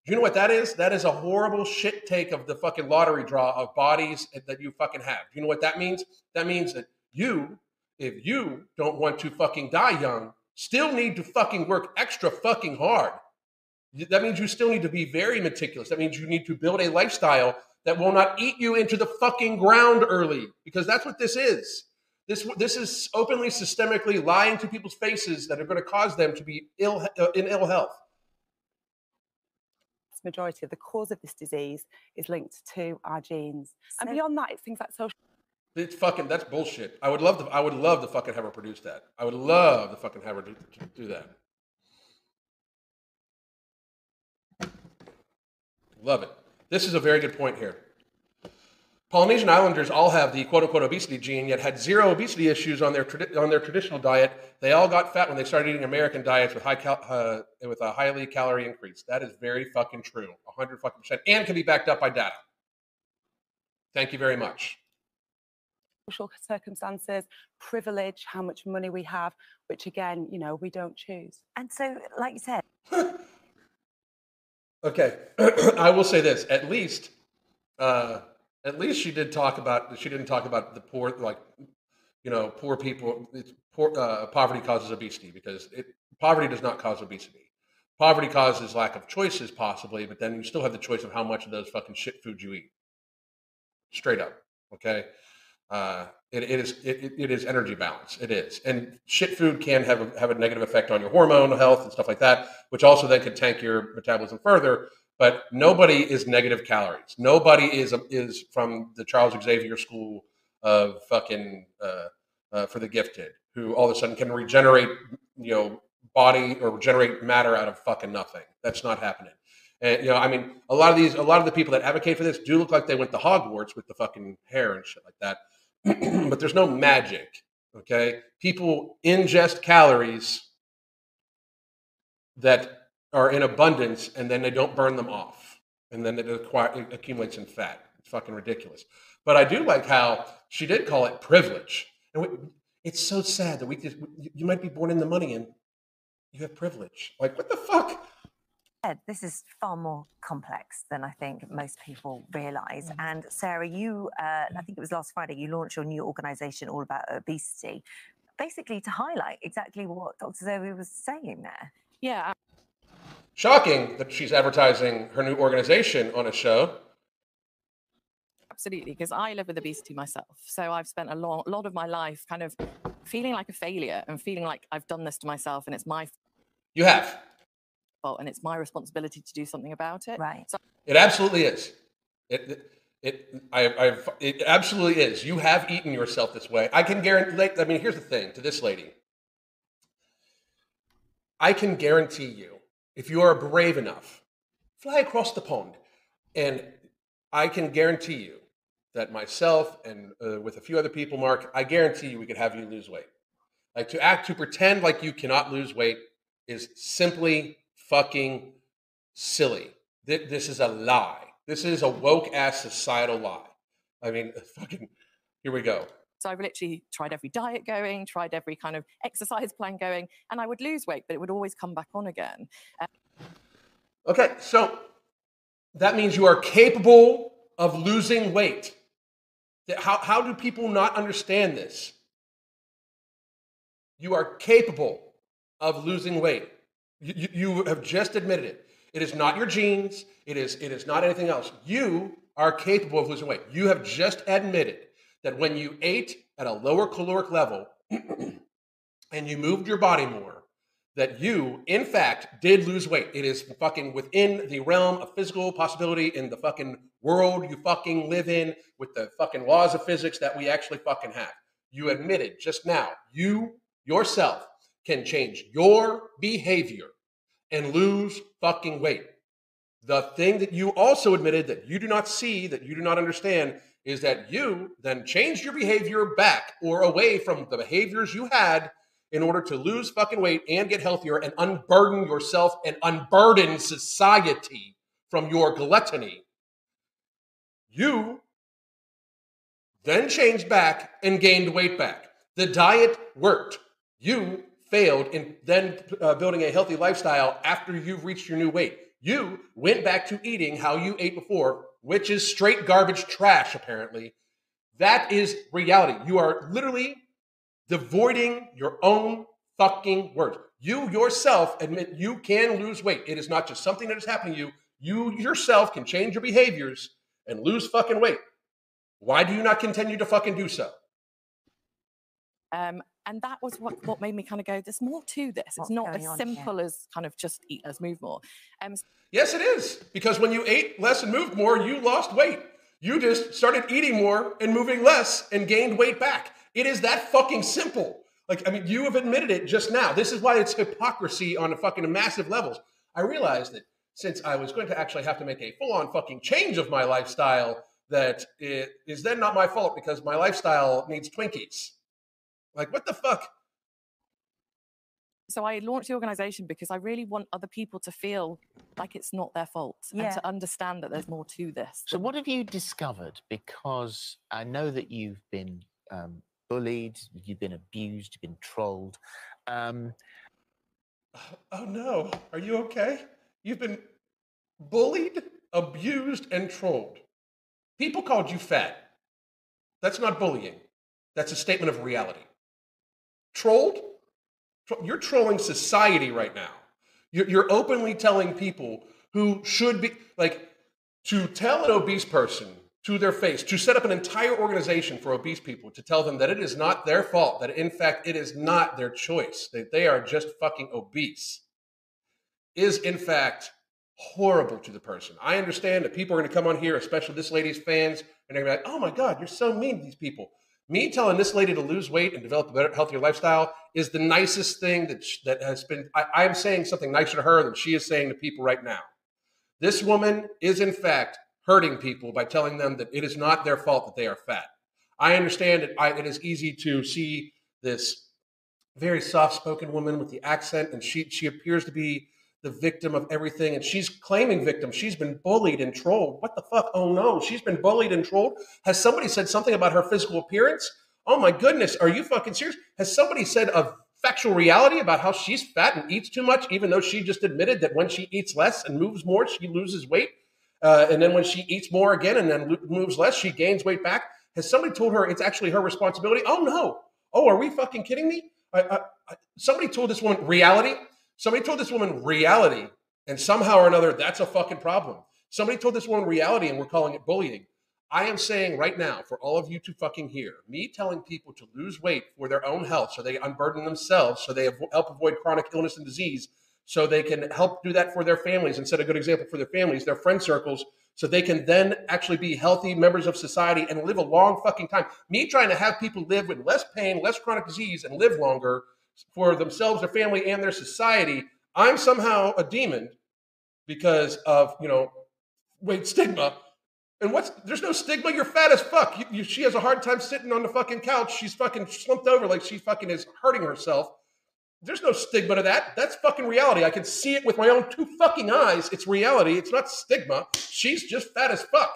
Do you know what that is? That is a horrible shit take of the fucking lottery draw of bodies that you fucking have. Do you know what that means? That means that you, if you don't want to fucking die young, still need to fucking work extra fucking hard. That means you still need to be very meticulous. That means you need to build a lifestyle that will not eat you into the fucking ground early, because that's what this is. This this is openly, systemically lying to people's faces that are going to cause them to be ill uh, in ill health. Majority of the cause of this disease is linked to our genes. And beyond that, it's things like social It's fucking that's bullshit. I would love to I would love to fucking have her produce that. I would love to fucking have her do, to do that. Love it. This is a very good point here. Polynesian Islanders all have the quote unquote obesity gene, yet had zero obesity issues on their tradi- on their traditional diet. They all got fat when they started eating American diets with high cal- uh, with a highly calorie increase. That is very fucking true, hundred fucking percent, and can be backed up by data. Thank you very much. social circumstances, privilege, how much money we have, which again, you know, we don't choose. And so, like you said, Okay, I will say this: at least, uh, at least she did talk about. She didn't talk about the poor, like you know, poor people. Poor, uh, poverty causes obesity because it, poverty does not cause obesity. Poverty causes lack of choices, possibly, but then you still have the choice of how much of those fucking shit food you eat. Straight up, okay. Uh, it, it is it- it is energy balance. It is, and shit food can have a, have a negative effect on your hormone health and stuff like that, which also then could tank your metabolism further. But nobody is negative calories. Nobody is is from the Charles Xavier School of fucking uh, uh, for the gifted, who all of a sudden can regenerate, you know, body or regenerate matter out of fucking nothing. That's not happening. And you know, I mean, a lot of these, a lot of the people that advocate for this do look like they went to Hogwarts with the fucking hair and shit like that. but there's no magic. Okay, people ingest calories that are in abundance, and then they don't burn them off, and then it, acquire, it accumulates in fat. It's fucking ridiculous. But I do like how she did call it privilege, and we, it's so sad that we just you- you might be born in the money and you have privilege. Like what the fuck? Ed, this is far more complex than I think most people realize. Mm-hmm. And Sarah, you, uh, I think it was last Friday, you launched your new organization all about obesity, basically to highlight exactly what Dr. Zoe was saying there. Yeah, Shocking that she's advertising her new organization on a show. Absolutely, because I live with obesity myself. So I've spent a long, lot of my life kind of feeling like a failure and feeling like I've done this to myself and it's my You have. fault and it's my responsibility to do something about it. Right. So It absolutely is. It, it, it, I, I've, it absolutely is. You have eaten yourself this way. I can guarantee. like, I mean, here's the thing to this lady. I can guarantee you, if you are brave enough, fly across the pond, and I can guarantee you that myself and uh, with a few other people, Mark, I guarantee you we could have you lose weight. Like to act to pretend like you cannot lose weight is simply fucking silly. Th- This is a lie. This is a woke ass societal lie. I mean, fucking, here we go. So I've literally tried every diet going, tried every kind of exercise plan going, and I would lose weight, but it would always come back on again. Uh, okay, so that means you are capable of losing weight. How, how do people not understand this? You are capable of losing weight. You, you, you have just admitted it. It is not your genes. It is, it is not anything else. You are capable of losing weight. You have just admitted that when you ate at a lower caloric level and you moved your body more, that you, in fact, did lose weight. It is fucking within the realm of physical possibility in the fucking world you fucking live in with the fucking laws of physics that we actually fucking have. You admitted just now, you yourself can change your behavior and lose fucking weight. The thing that you also admitted that you do not see, that you do not understand, is that you then changed your behavior back or away from the behaviors you had in order to lose fucking weight and get healthier and unburden yourself and unburden society from your gluttony. You then changed back and gained weight back. The diet worked. You failed in then uh, building a healthy lifestyle after you've reached your new weight. You went back to eating how you ate before, which is straight garbage trash, apparently. That is reality. You are literally devoiding your own fucking words. You yourself admit you can lose weight. It is not just something that is happening to you. You yourself can change your behaviors and lose fucking weight. Why do you not continue to fucking do so? Um, and that was what, what made me kind of go, there's more to this. It's not as on here? simple as kind of just eat less, move more. Um, Yes, it is. Because when you ate less and moved more, you lost weight. You just started eating more and moving less and gained weight back. It is that fucking simple. Like, I mean, you have admitted it just now. This is why it's hypocrisy on a fucking massive levels. I realized that since I was going to actually have to make a full on fucking change of my lifestyle, that it is then not my fault because my lifestyle needs Twinkies. Like, what the fuck? so I launched the organization because I really want other people to feel like it's not their fault Yeah. and to understand that there's more to this. So, what have you discovered? Because I know that you've been um, bullied, you've been abused, you've been trolled. Um, Oh no, are you okay? You've been bullied, abused, and trolled. People called you fat. That's not bullying. That's a statement of reality. Trolled? You're trolling society right now. You're, openly telling people who should be, like, to tell an obese person to their face, to set up an entire organization for obese people, to tell them that it is not their fault, that in fact it is not their choice, that they are just fucking obese, is in fact horrible to the person. I understand that people are going to come on here, especially this lady's fans, and they're going to be like, oh my God, you're so mean to these people. Me telling this lady to lose weight and develop a better, healthier lifestyle is the nicest thing that, sh- that has been. I, I'm saying something nicer to her than she is saying to people right now. This woman is, in fact, hurting people by telling them that it is not their fault that they are fat. I understand that I, it is easy to see this very soft-spoken woman with the accent, and she she appears to be the victim of everything, and she's claiming victim. She's been bullied and trolled. What the fuck? Oh no, she's been bullied and trolled. Has somebody said something about her physical appearance? Oh my goodness, are you fucking serious? Has somebody said a factual reality about how she's fat and eats too much, even though she just admitted that when she eats less and moves more, she loses weight? Uh, and then when she eats more again and then moves less, she gains weight back. Has somebody told her it's actually her responsibility? Oh no! Oh, are we fucking kidding me? I, I, I, somebody told this woman reality. Somebody told this woman reality, and somehow or another, that's a fucking problem. Somebody told this woman reality, and we're calling it bullying. I am saying right now, for all of you to fucking hear, me telling people to lose weight for their own health so they unburden themselves, so they help avoid chronic illness and disease, so they can help do that for their families and set a good example for their families, their friend circles, so they can then actually be healthy members of society and live a long fucking time. Me trying to have people live with less pain, less chronic disease, and live longer for themselves, their family, and their society. I'm somehow a demon because of you know weight stigma. And what's there's no stigma. You're fat as fuck. You, you, she has a hard time sitting on the fucking couch. She's fucking slumped over like she fucking is hurting herself. There's no stigma to that. That's fucking reality. I can see it with my own two fucking eyes. It's reality. It's not stigma. She's just fat as fuck.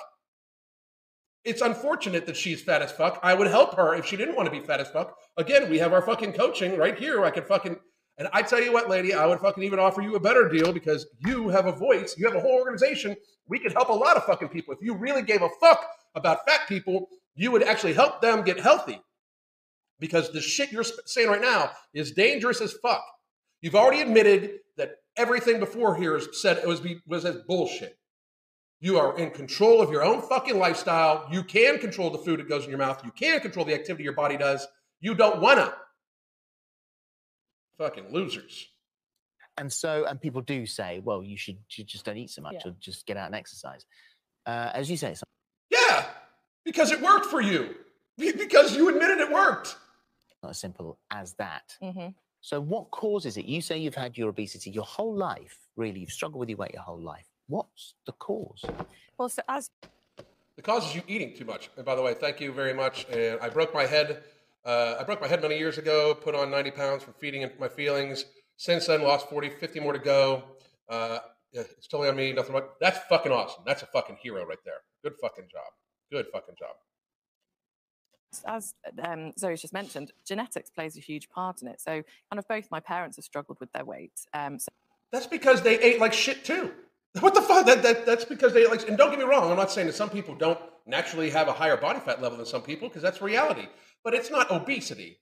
It's unfortunate that she's fat as fuck. I would help her if she didn't want to be fat as fuck. Again, we have our fucking coaching right here. I could fucking and I tell you what, lady, I would fucking even offer you a better deal because you have a voice. You have a whole organization. We could help a lot of fucking people. If you really gave a fuck about fat people, you would actually help them get healthy. Because the shit you're saying right now is dangerous as fuck. You've already admitted that everything before here is said it was was as bullshit. You are in control of your own fucking lifestyle. You can control the food that goes in your mouth. You can control the activity your body does. You don't wanna. Fucking losers. And so, and people do say, well, you should, you just don't eat so much Yeah. or just get out and exercise. Uh, as you say, it's Yeah, because it worked for you. Because you admitted it worked. not as simple as that. hmm So, what causes it? You say you've had your obesity your whole life, really. You've struggled with your weight your whole life. What's the cause? Well, so as The cause is you eating too much. And by the way, thank you very much. And I broke my head. Uh, I broke my head many years ago, put on 90 pounds from feeding into my feelings. Since then, lost 40, 50 more to go. Uh, it's totally on me. Nothing but that's fucking awesome. That's a fucking hero right there. Good fucking job. Good fucking job. as um, Zoe's just mentioned, genetics plays a huge part in it. So, kind of both my parents have struggled with their weight. Um, so That's because they ate like shit too. What the fuck? That, that, that's because they like. And don't get me wrong. I'm not saying that some people don't naturally have a higher body fat level than some people because that's reality. But it's not obesity.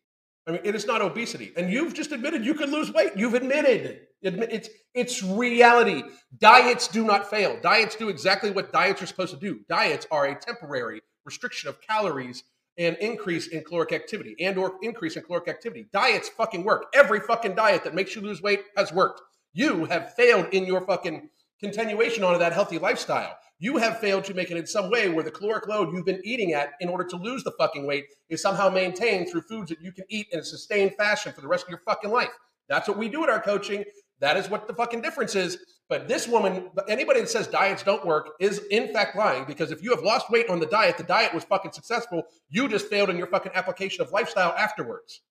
I mean, it is not obesity. And you've just admitted you can lose weight. You've admitted. Admit it's it's reality. Diets do not fail. Diets do exactly what diets are supposed to do. Diets are a temporary restriction of calories and increase in caloric activity and or increase in caloric activity. Diets fucking work. Every fucking diet that makes you lose weight has worked. You have failed in your fucking continuation onto that healthy lifestyle. You have failed to make it in some way where the caloric load you've been eating at in order to lose the fucking weight is somehow maintained through foods that you can eat in a sustained fashion for the rest of your fucking life. That's what we do at our coaching. That is what the fucking difference is. But this woman, anybody that says diets don't work is in fact lying because if you have lost weight on the diet, the diet was fucking successful. You just failed in your fucking application of lifestyle afterwards.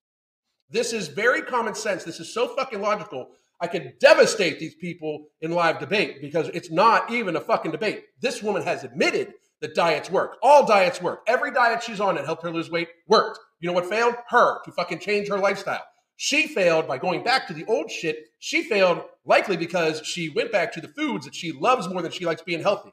This is very common sense. This is so fucking logical. I could devastate these people in live debate because it's not even a fucking debate. This woman has admitted that diets work. All diets work. Every diet she's on that helped her lose weight worked. You know what failed? Her to fucking change her lifestyle. She failed by going back to the old shit. She failed likely because she went back to the foods that she loves more than she likes being healthy.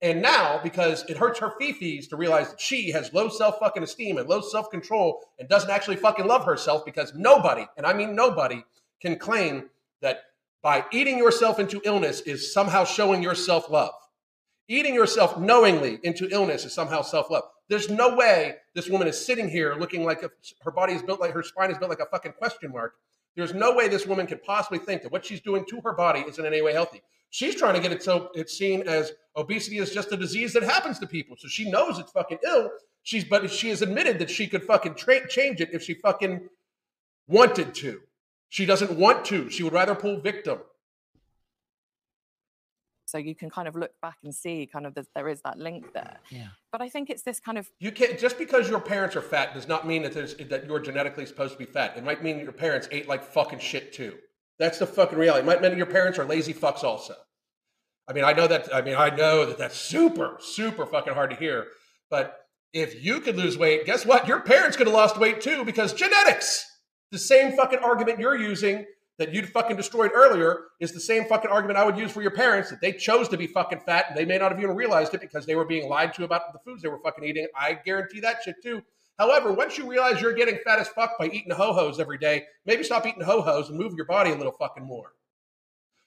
And now, because it hurts her fifis to realize that she has low self fucking esteem and low self control and doesn't actually fucking love herself because nobody, and I mean nobody, can claim that by eating yourself into illness is somehow showing your self love. Eating yourself knowingly into illness is somehow self love. There's no way this woman is sitting here looking like a, her body is built like her spine is built like a fucking question mark. There's no way this woman could possibly think that what she's doing to her body isn't in any way healthy. She's trying to get it so it's seen as obesity is just a disease that happens to people. So she knows it's fucking ill. She's but she has admitted that she could fucking tra- change it if she fucking wanted to. She doesn't want to. She would rather pull victim. so you can kind of look back and see kind of that there is that link there. Yeah. But I think it's this kind of You can't just because your parents are fat does not mean that there's that you're genetically supposed to be fat. It might mean your parents ate like fucking shit too. That's the fucking reality. It might mean your parents are lazy fucks also. I mean, I know that. I mean, I know that that's super, super fucking hard to hear. But if you could lose weight, guess what? Your parents could have lost weight too because genetics. The same fucking argument you're using that you'd fucking destroyed earlier is the same fucking argument I would use for your parents that they chose to be fucking fat and they may not have even realized it because they were being lied to about the foods they were fucking eating. I guarantee that shit too. However, once you realize you're getting fat as fuck by eating ho hos every day, maybe stop eating ho hos and move your body a little fucking more.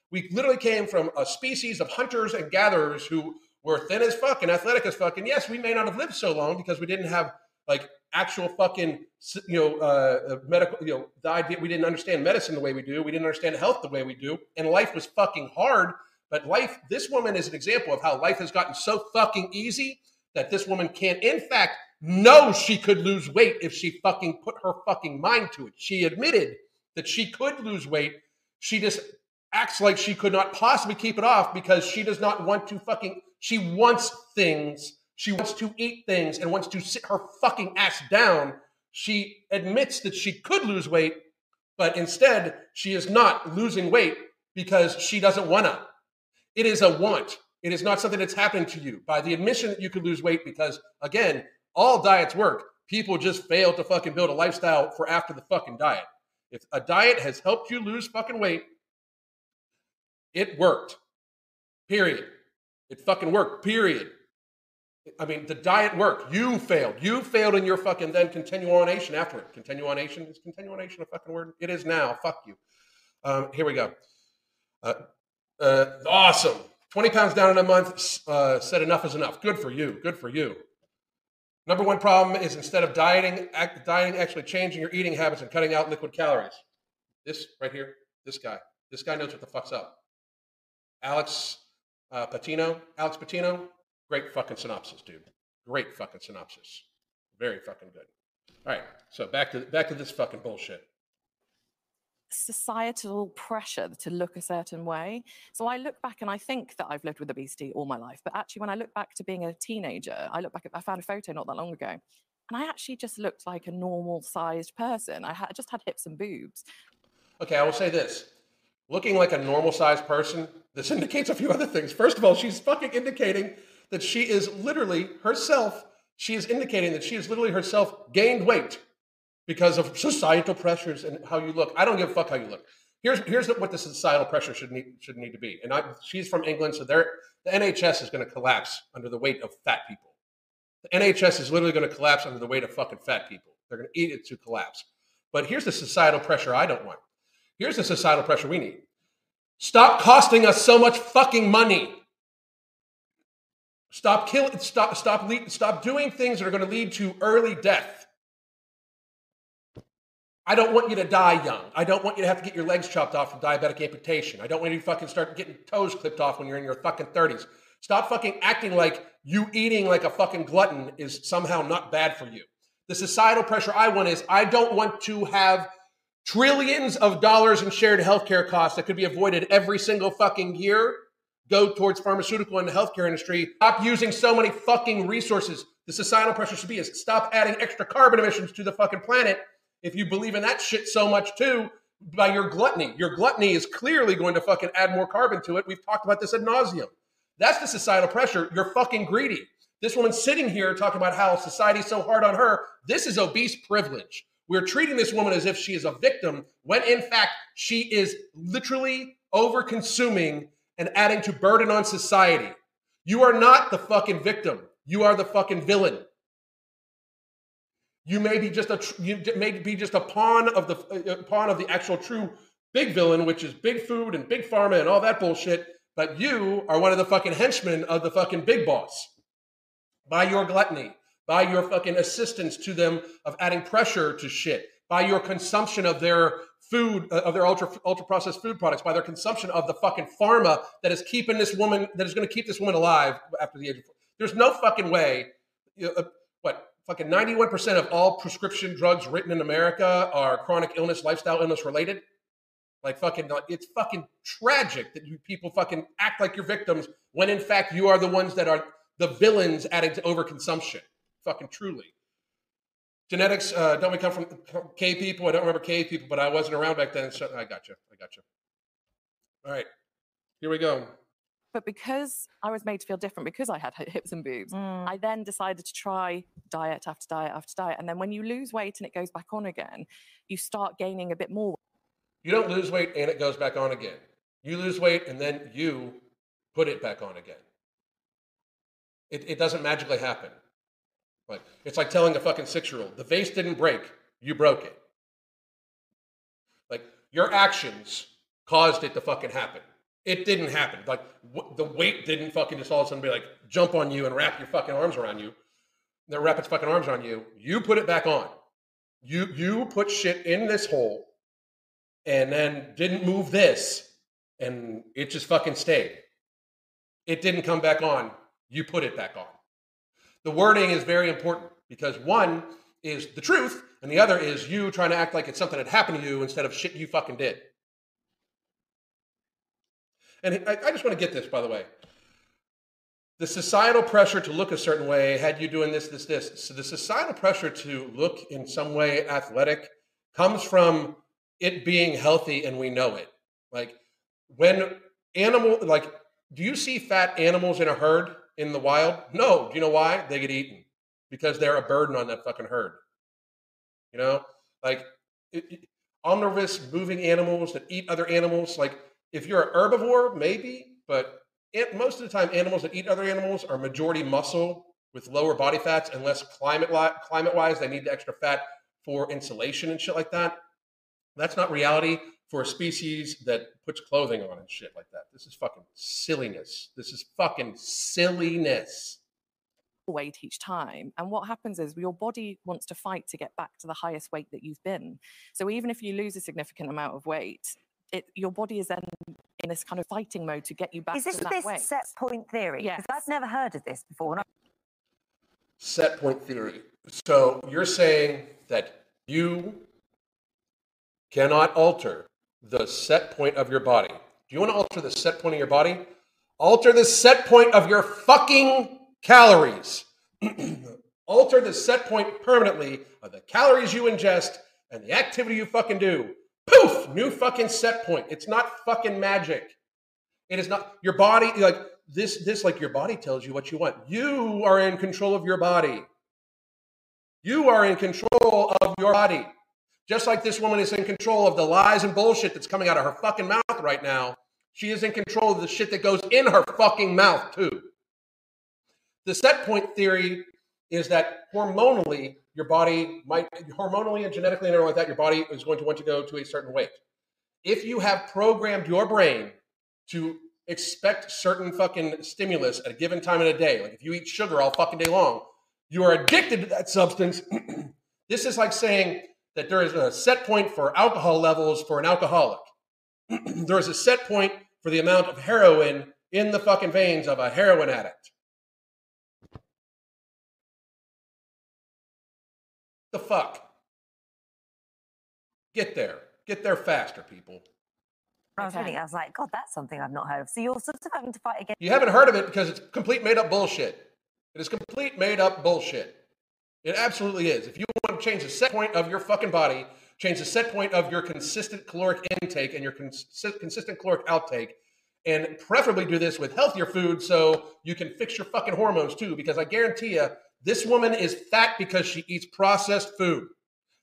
We literally came from a species of hunters and gatherers who we're thin as fuck and athletic as fuck. And yes, we may not have lived so long because we didn't have like actual fucking you know uh, medical you know the idea we didn't understand medicine the way we do. We didn't understand health the way we do. And life was fucking hard but life this woman is an example of how life has gotten so fucking easy that this woman can in fact know she could lose weight if she fucking put her fucking mind to it. She admitted that she could lose weight. She just acts like she could not possibly keep it off because she does not want to fucking she wants things she wants to eat things and wants to sit her fucking ass down. She admits that she could lose weight, but instead she is not losing weight because she doesn't want to. It is a want. It is not something that's happening to you by the admission that you could lose weight because, again, all diets work. People just fail to fucking build a lifestyle for after the fucking diet. If a diet has helped you lose fucking weight, it worked. Period. It fucking worked. Period. I mean, the diet worked. You failed. You failed in your fucking then continuation after it. Continuation is continuation a fucking word? It is now. Fuck you. Um, here we go. Uh, uh, awesome. 20 pounds down in a month. Uh, said enough is enough. Good for you. Good for you. Number one problem is instead of dieting, act, dieting, actually changing your eating habits and cutting out liquid calories. This right here, this guy, this guy knows what the fuck's up. Alex uh, Patino, Alex Patino, Great fucking synopsis, dude. Great fucking synopsis. Very fucking good. All right, so back to back to this fucking bullshit. Societal pressure to look a certain way. So I look back and I think that I've lived with obesity all my life, but actually, when I look back to being a teenager, I look back. At, I found a photo not that long ago, and I actually just looked like a normal sized person. I had just had hips and boobs. Okay, I will say this: looking like a normal sized person, this indicates a few other things. First of all, she's fucking indicating that she is literally herself, she is indicating that she is literally herself gained weight because of societal pressures and how you look. I don't give a fuck how you look. Here's, here's what the societal pressure should need, should need to be. And I, she's from England, so there the NHS is going to collapse under the weight of fat people. The NHS is literally going to collapse under the weight of fucking fat people. They're going to eat it to collapse. But here's the societal pressure I don't want. Here's the societal pressure we need. Stop costing us so much fucking money. Stop killing. Stop. Stop. Stop doing things that are going to lead to early death. I don't want you to die young. I don't want you to have to get your legs chopped off from diabetic amputation. I don't want you to fucking start getting toes clipped off when you're in your fucking 30s. Stop fucking acting like you eating like a fucking glutton is somehow not bad for you. The societal pressure I want is I don't want to have trillions of dollars in shared healthcare costs that could be avoided every single fucking year go towards pharmaceutical and the healthcare industry. Stop using so many fucking resources. The societal pressure should be is stop adding extra carbon emissions to the fucking planet. If you believe in that shit so much too, by your gluttony. Your gluttony is clearly going to fucking add more carbon to it. We've talked about this ad nauseum. That's the societal pressure. You're fucking greedy. This woman sitting here talking about how society's so hard on her. This is obese privilege. We're treating this woman as if she is a victim when in fact she is literally over consuming and adding to burden on society. You are not the fucking victim. You are the fucking villain. You may be just a you may be just a pawn of the uh, uh, pawn of the actual true big villain, which is big food and big pharma and all that bullshit. But you are one of the fucking henchmen of the fucking big boss by your gluttony, by your fucking assistance to them of adding pressure to shit, by your consumption of their food uh, of their ultra ultra processed food products by their consumption of the fucking pharma that is keeping this woman that is going to keep this woman alive after the age of there's no fucking way you know, uh, what fucking 91% of all prescription drugs written in america are chronic illness lifestyle illness related? Like fucking it's fucking tragic that you people fucking act like you're victims when in fact you are the ones that are the villains adding to overconsumption. Fucking truly genetics uh, don't we come from K people? I don't remember K people, but I wasn't around back then. So I got you. I got you. All right, here we go. But because I was made to feel different, because I had hips and boobs, mm. I then decided to try diet after diet after diet. And then when you lose weight and it goes back on again, you start gaining a bit more. You don't lose weight and it goes back on again. You lose weight and then you put it back on again. It, it doesn't magically happen. Like it's like telling a fucking six year old the vase didn't break, you broke it. Like your actions caused it to fucking happen. It didn't happen. Like w- the weight didn't fucking just all of a sudden be like jump on you and wrap your fucking arms around you. Then wrap its fucking arms around you. You put it back on. You you put shit in this hole, and then didn't move this, and it just fucking stayed. It didn't come back on. You put it back on. The wording is very important because one is the truth, and the other is you trying to act like it's something that happened to you instead of shit you fucking did. And I, I just want to get this, by the way. The societal pressure to look a certain way had you doing this, this, this. So the societal pressure to look in some way athletic comes from it being healthy and we know it. Like when animal, like, do you see fat animals in a herd in the wild? No. Do you know why? They get eaten because they're a burden on that fucking herd. You know, like it, it- omnivorous moving animals that eat other animals. Like if you're an herbivore, maybe, but it, most of the time, animals that eat other animals are majority muscle with lower body fats and less climate li- climate wise. They need the extra fat for insulation and shit like that. That's not reality for a species that puts clothing on and shit like that. This is fucking silliness. This is fucking silliness. weight each time. And what happens is your body wants to fight to get back to the highest weight that you've been. So even if you lose a significant amount of weight, it, your body is then in this kind of fighting mode to get you back Is this to that this weight. set point theory? Because Yes. I've never heard of this before. and I- set point theory. So you're saying that you cannot alter the set point of your body. Do you want to alter the set point of your body? Alter the set point of your fucking calories. alter the set point permanently of the calories you ingest and the activity you fucking do. Poof! New fucking set point. It's not fucking magic. It is not your body like this this like your body tells you what you want. You are in control of your body. You are in control of your body. Just like this woman is in control of the lies and bullshit that's coming out of her fucking mouth right now, she is in control of the shit that goes in her fucking mouth too. The set point theory is that hormonally, your body might, hormonally and genetically and everything like that, your body is going to want to go to a certain weight. If you have programmed your brain to expect certain fucking stimulus at a given time in a day, like if you eat sugar all fucking day long, you are addicted to that substance. this is like saying that there is a set point for alcohol levels for an alcoholic. there is a set point for the amount of heroin in the fucking veins of a heroin addict. The fuck? Get there. Get there faster, people. I was reading, I was like, God, that's something I've not heard of. So you're sort of having to fight against. You haven't heard of it because it's complete made up bullshit. It is complete made up bullshit. It absolutely is. If you want change the set point of your fucking body, change the set point of your consistent caloric intake and your cons- consistent caloric outtake, and preferably do this with healthier food so you can fix your fucking hormones too. Because I guarantee you, this woman is fat because she eats processed food.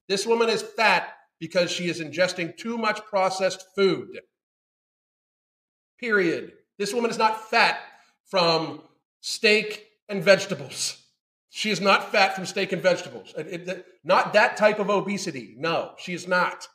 This woman is fat because she is ingesting too much processed food. Period. This woman is not fat from steak and vegetables. She is not fat from steak and vegetables. It- it- not that type of obesity. No, she is not.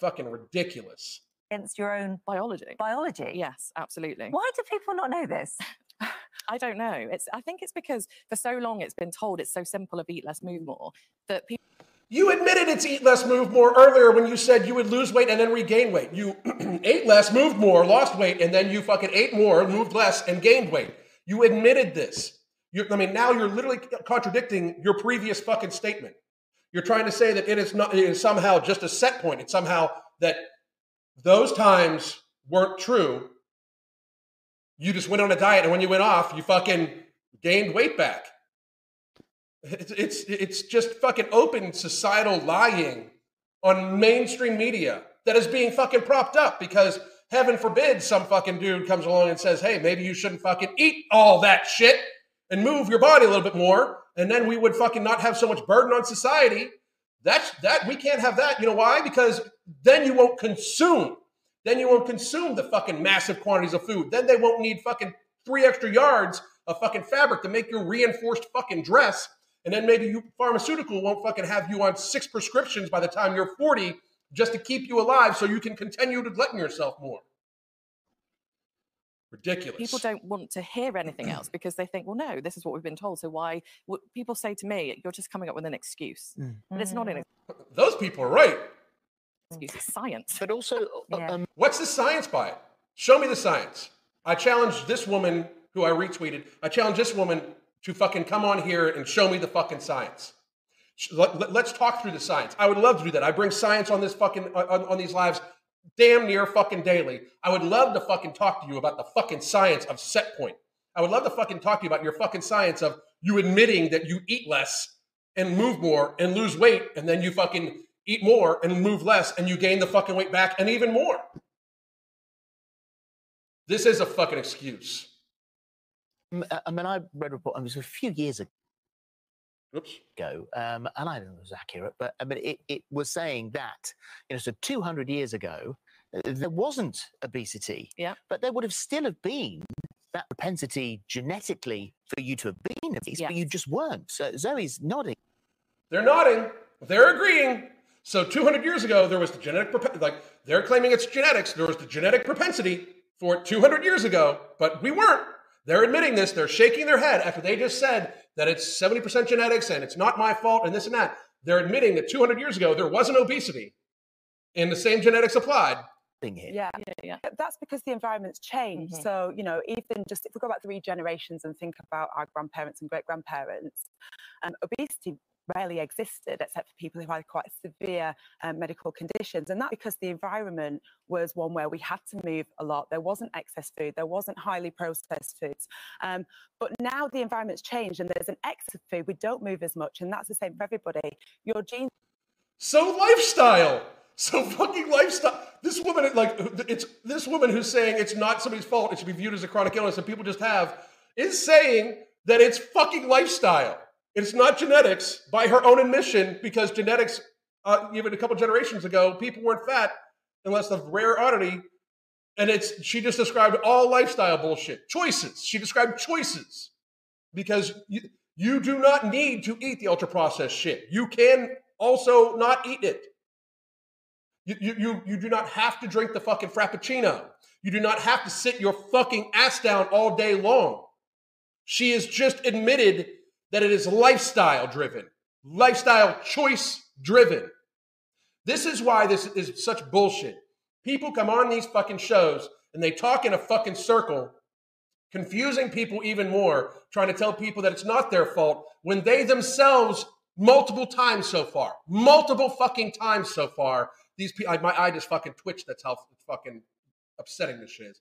Fucking ridiculous. against your own Biology. biology. Yes, absolutely. Why do people not know this? I don't know. It's. I think it's because for so long it's been told it's so simple of eat less, move more that people. You admitted it's eat less, move more earlier when you said you would lose weight and then regain weight. You ate less, moved more, lost weight, and then you fucking ate more, moved less, and gained weight. You admitted this. You, I mean, now you're literally contradicting your previous fucking statement. You're trying to say that it is not it is somehow just a set point. It's somehow that those times weren't true. You just went on a diet, and when you went off, you fucking gained weight back. It's, it's, it's just fucking open societal lying on mainstream media that is being fucking propped up because heaven forbid some fucking dude comes along and says, hey, maybe you shouldn't fucking eat all that shit and move your body a little bit more. And then we would fucking not have so much burden on society. That's that we can't have that. You know why? Because then you won't consume. Then you won't consume the fucking massive quantities of food. Then they won't need fucking three extra yards of fucking fabric to make your reinforced fucking dress. And then maybe you pharmaceutical won't fucking have you on six prescriptions by the time you're 40 just to keep you alive so you can continue to glutton yourself more. Ridiculous. people don't want to hear anything else because they think, well, no, this is what we've been told. So why? What people say to me, you're just coming up with an excuse, Mm. but it's not an excuse. Those people are right. excuse. It's science. But also, uh, Yeah. um, What's the science by it? Show me the science. I challenge this woman who I retweeted. I challenge this woman to fucking come on here and show me the fucking science. Let, us talk through the science. I would love to do that. I bring science on this fucking on, on these lives damn near fucking daily. I would love to fucking talk to you about the fucking science of set point. I would love to fucking talk to you about your fucking science of you admitting that you eat less and move more and lose weight, and then you fucking eat more and move less and you gain the fucking weight back and even more. This is a fucking excuse. uh, I mean, I read a report, it was a few years Oops. ago, um, and I don't know if it was accurate, but I mean, it, it was saying that, you know, so 200 years ago, uh, there wasn't obesity, Yeah. but there would have still have been that propensity genetically for you to have been obese, but you just weren't. So Zoe's nodding. They're nodding. They're agreeing. So 200 years ago, there was the genetic, propen- like they're claiming it's genetics. There was the genetic propensity for 200 years ago, but we weren't. They're admitting this. They're shaking their head after they just said that it's 70% genetics and it's not my fault and this and that. They're admitting that 200 years ago, there wasn't obesity and the same genetics applied. Yeah. Yeah, yeah. That's because the environment's changed. Mhm. So, you know, even just if we go back three generations and think about our grandparents and great grandparents, um, obesity rarely existed except for people who had quite severe um, medical conditions. And that because the environment was one where we had to move a lot. There wasn't excess food, there wasn't highly processed foods. Um, but now the environment's changed and there's an excess food. We don't move as much. And that's the same for everybody. Your genes So lifestyle. So fucking lifestyle. This woman, like, it's this woman who's saying it's not somebody's fault. It should be viewed as a chronic illness and people just have, is saying that it's fucking lifestyle. It's not genetics by her own admission because genetics, uh, even a couple generations ago, people weren't fat unless of rare oddity. And it's she just described all lifestyle bullshit. Choices. She described choices because you, you do not need to eat the ultra processed shit. You can also not eat it. You, you, you, you do not have to drink the fucking Frappuccino. You do not have to sit your fucking ass down all day long. She has just admitted that it is lifestyle driven, lifestyle choice driven. This is why this is such bullshit. People come on these fucking shows and they talk in a fucking circle, confusing people even more, trying to tell people that it's not their fault when they themselves, multiple times so far, multiple fucking times so far, these people, my eye just fucking twitched. That's how fucking upsetting this shit is.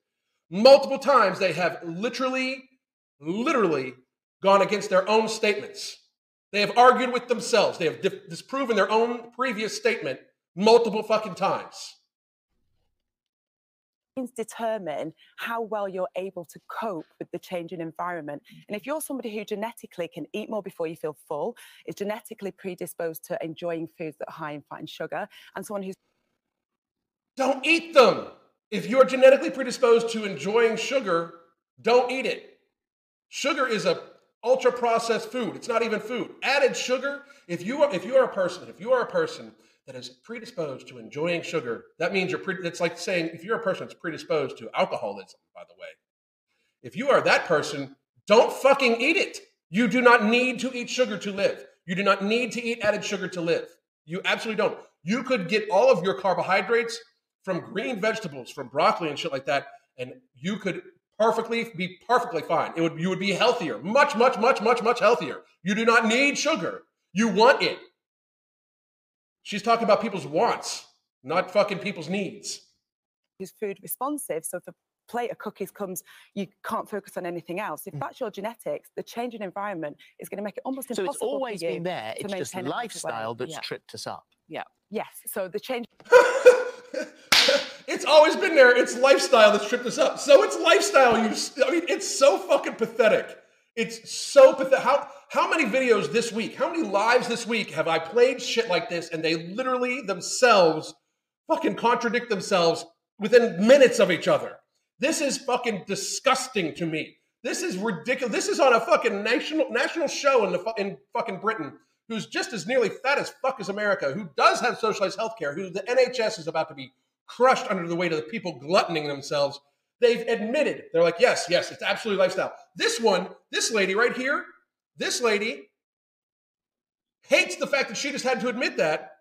Multiple times they have literally, literally gone against their own statements. They have argued with themselves. They have disproven their own previous statement multiple fucking times. determine how well you're able to cope with the changing environment. And if you're somebody who genetically can eat more before you feel full, is genetically predisposed to enjoying foods that are high in fat and sugar, and someone who's Don't eat them. If you're genetically predisposed to enjoying sugar, don't eat it. Sugar is a ultra processed food. It's not even food. Added sugar, if you are if you are a person, if you are a person that is predisposed to enjoying sugar, that means you're pre- it's like saying if you're a person that's predisposed to alcoholism, by the way. If you are that person, don't fucking eat it. You do not need to eat sugar to live. You do not need to eat added sugar to live. You absolutely don't. You could get all of your carbohydrates from green vegetables, from broccoli and shit like that, and you could perfectly be perfectly fine. It would you would be healthier, much, much, much, much, much healthier. You do not need sugar. You want it. She's talking about people's wants, not fucking people's needs. who's food responsive. So if a plate of cookies comes, you can't focus on anything else. If Mm. that's your genetics, the change in environment is going to make it almost impossible. So impossible. it's always for you been there. It's just maintain a healthy weight. lifestyle that's Yeah. tripped us up. Yeah. Yes. So the change it's always been there. It's lifestyle that's tripped us up. So it's lifestyle. You, I mean, it's so fucking pathetic. It's so pathetic. How how many videos this week? How many lives this week have I played shit like this, and they literally themselves fucking contradict themselves within minutes of each other? This is fucking disgusting to me. This is ridiculous. This is on a fucking national national show in the in fucking Britain, who's just as nearly fat as fuck as America, who does have socialized health care, who the NHS is about to be crushed under the weight of the people gluttoning themselves. They've admitted, they're like, yes, yes, it's absolutely lifestyle. This one, this lady right here, this lady hates the fact that she just had to admit that.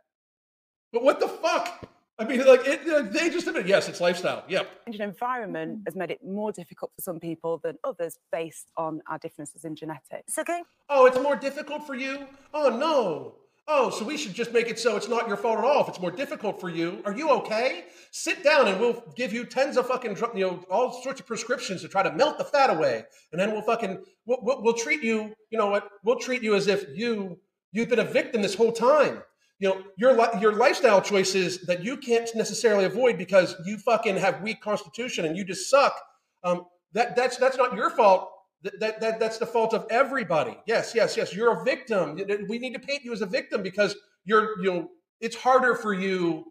But what the fuck? I mean, like, it, uh, they just admit, yes, it's lifestyle. Yep. Change in environment mm-hmm. has made it more difficult for some people than others based on our differences in genetics. Okay. Oh, it's more difficult for you? Oh, no. Oh, so we should just make it so it's not your fault at all if it's more difficult for you. Are you okay? Sit down and we'll give you tens of fucking, you know, all sorts of prescriptions to try to melt the fat away. And then we'll fucking, we'll, we'll, we'll treat you, you know what? We'll treat you as if you, you've been a victim this whole time. You know, your, your lifestyle choices that you can't necessarily avoid because you fucking have weak constitution and you just suck. Um, that, that's, that's not your fault. That, that, that, that's the fault of everybody. Yes, yes, yes. You're a victim. We need to paint you as a victim because you're, you know, it's harder for you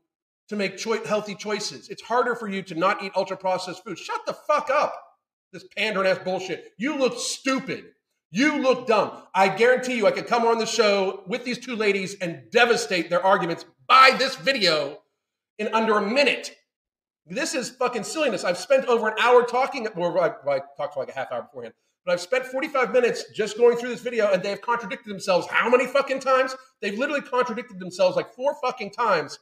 to make choi- healthy choices. It's harder for you to not eat ultra processed food. Shut the fuck up. This pandering ass bullshit. You look stupid. You look dumb. I guarantee you, I could come on the show with these two ladies and devastate their arguments by this video in under a minute. This is fucking silliness. I've spent over an hour talking, or I, I talked for like a half hour beforehand, but I've spent 45 minutes just going through this video and they've contradicted themselves. How many fucking times? They've literally contradicted themselves like four fucking times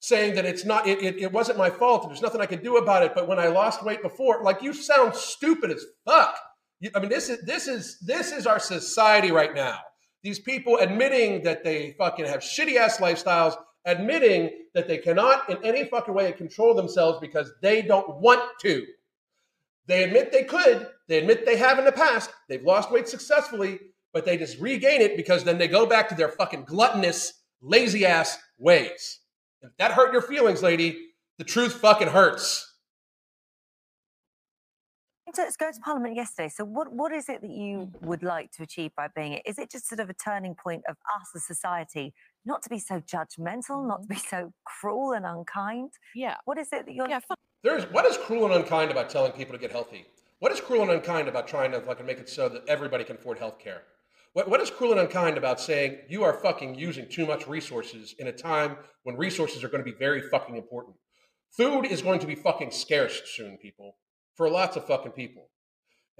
saying that it's not it, it, it wasn't my fault there's nothing i could do about it but when i lost weight before like you sound stupid as fuck. You- i mean this is this is this is our society right now. These people admitting that they fucking have shitty ass lifestyles admitting that they cannot in any fucking way control themselves because they don't want to they admit they could they admit they have in the past they've lost weight successfully but they just regain it because then they go back to their fucking gluttonous lazy ass ways if that hurt your feelings, lady, the truth fucking hurts. to let's go to Parliament yesterday. So what what is it that you would like to achieve by being it? Is it just sort of a turning point of us as society not to be so judgmental, not to mm-hmm. be so cruel and unkind? Yeah. What is it that you're Yeah. There's what is cruel and unkind about telling people to get healthy? What is cruel and unkind about trying to fucking make it so that everybody can afford health care? What, what is cruel and unkind about saying you are fucking using too much resources in a time when resources are going to be very fucking important? Food is going to be fucking scarce soon, people, for lots of fucking people.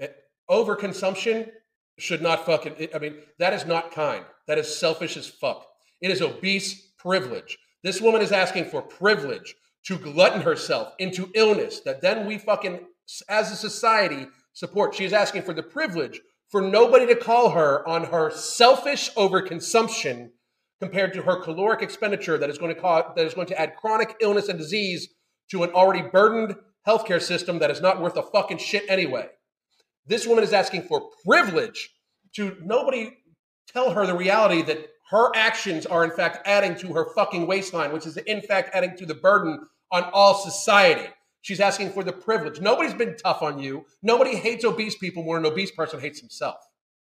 Eh, Overconsumption should not fucking, I mean, that is not kind. That is selfish as fuck. It is obese privilege. This woman is asking for privilege to glutton herself into illness that then we fucking, as a society, support. She is asking for the privilege for nobody to call her on her selfish overconsumption compared to her caloric expenditure that is going to cause, that is going to add chronic illness and disease to an already burdened healthcare system that is not worth a fucking shit anyway. This woman is asking for privilege to nobody tell her the reality that her actions are in fact adding to her fucking waistline, which is in fact adding to the burden on all society. She's asking for the privilege. Nobody's been tough on you. Nobody hates obese people more than an obese person hates himself.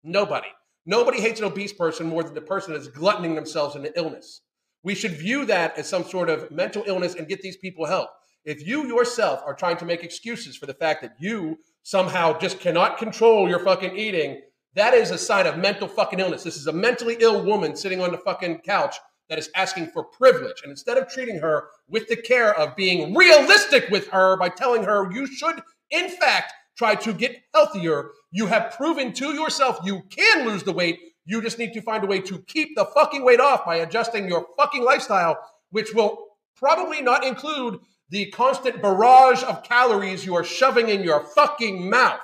Nobody. Nobody hates an obese person more than the person that's gluttoning themselves into illness. We should view that as some sort of mental illness and get these people help. If you yourself are trying to make excuses for the fact that you somehow just cannot control your fucking eating, that is a sign of mental fucking illness. This is a mentally ill woman sitting on the fucking couch that is asking for privilege. And instead of treating her with the care of being realistic with her by telling her you should, in fact, try to get healthier, you have proven to yourself you can lose the weight. You just need to find a way to keep the fucking weight off by adjusting your fucking lifestyle, which will probably not include the constant barrage of calories you are shoving in your fucking mouth.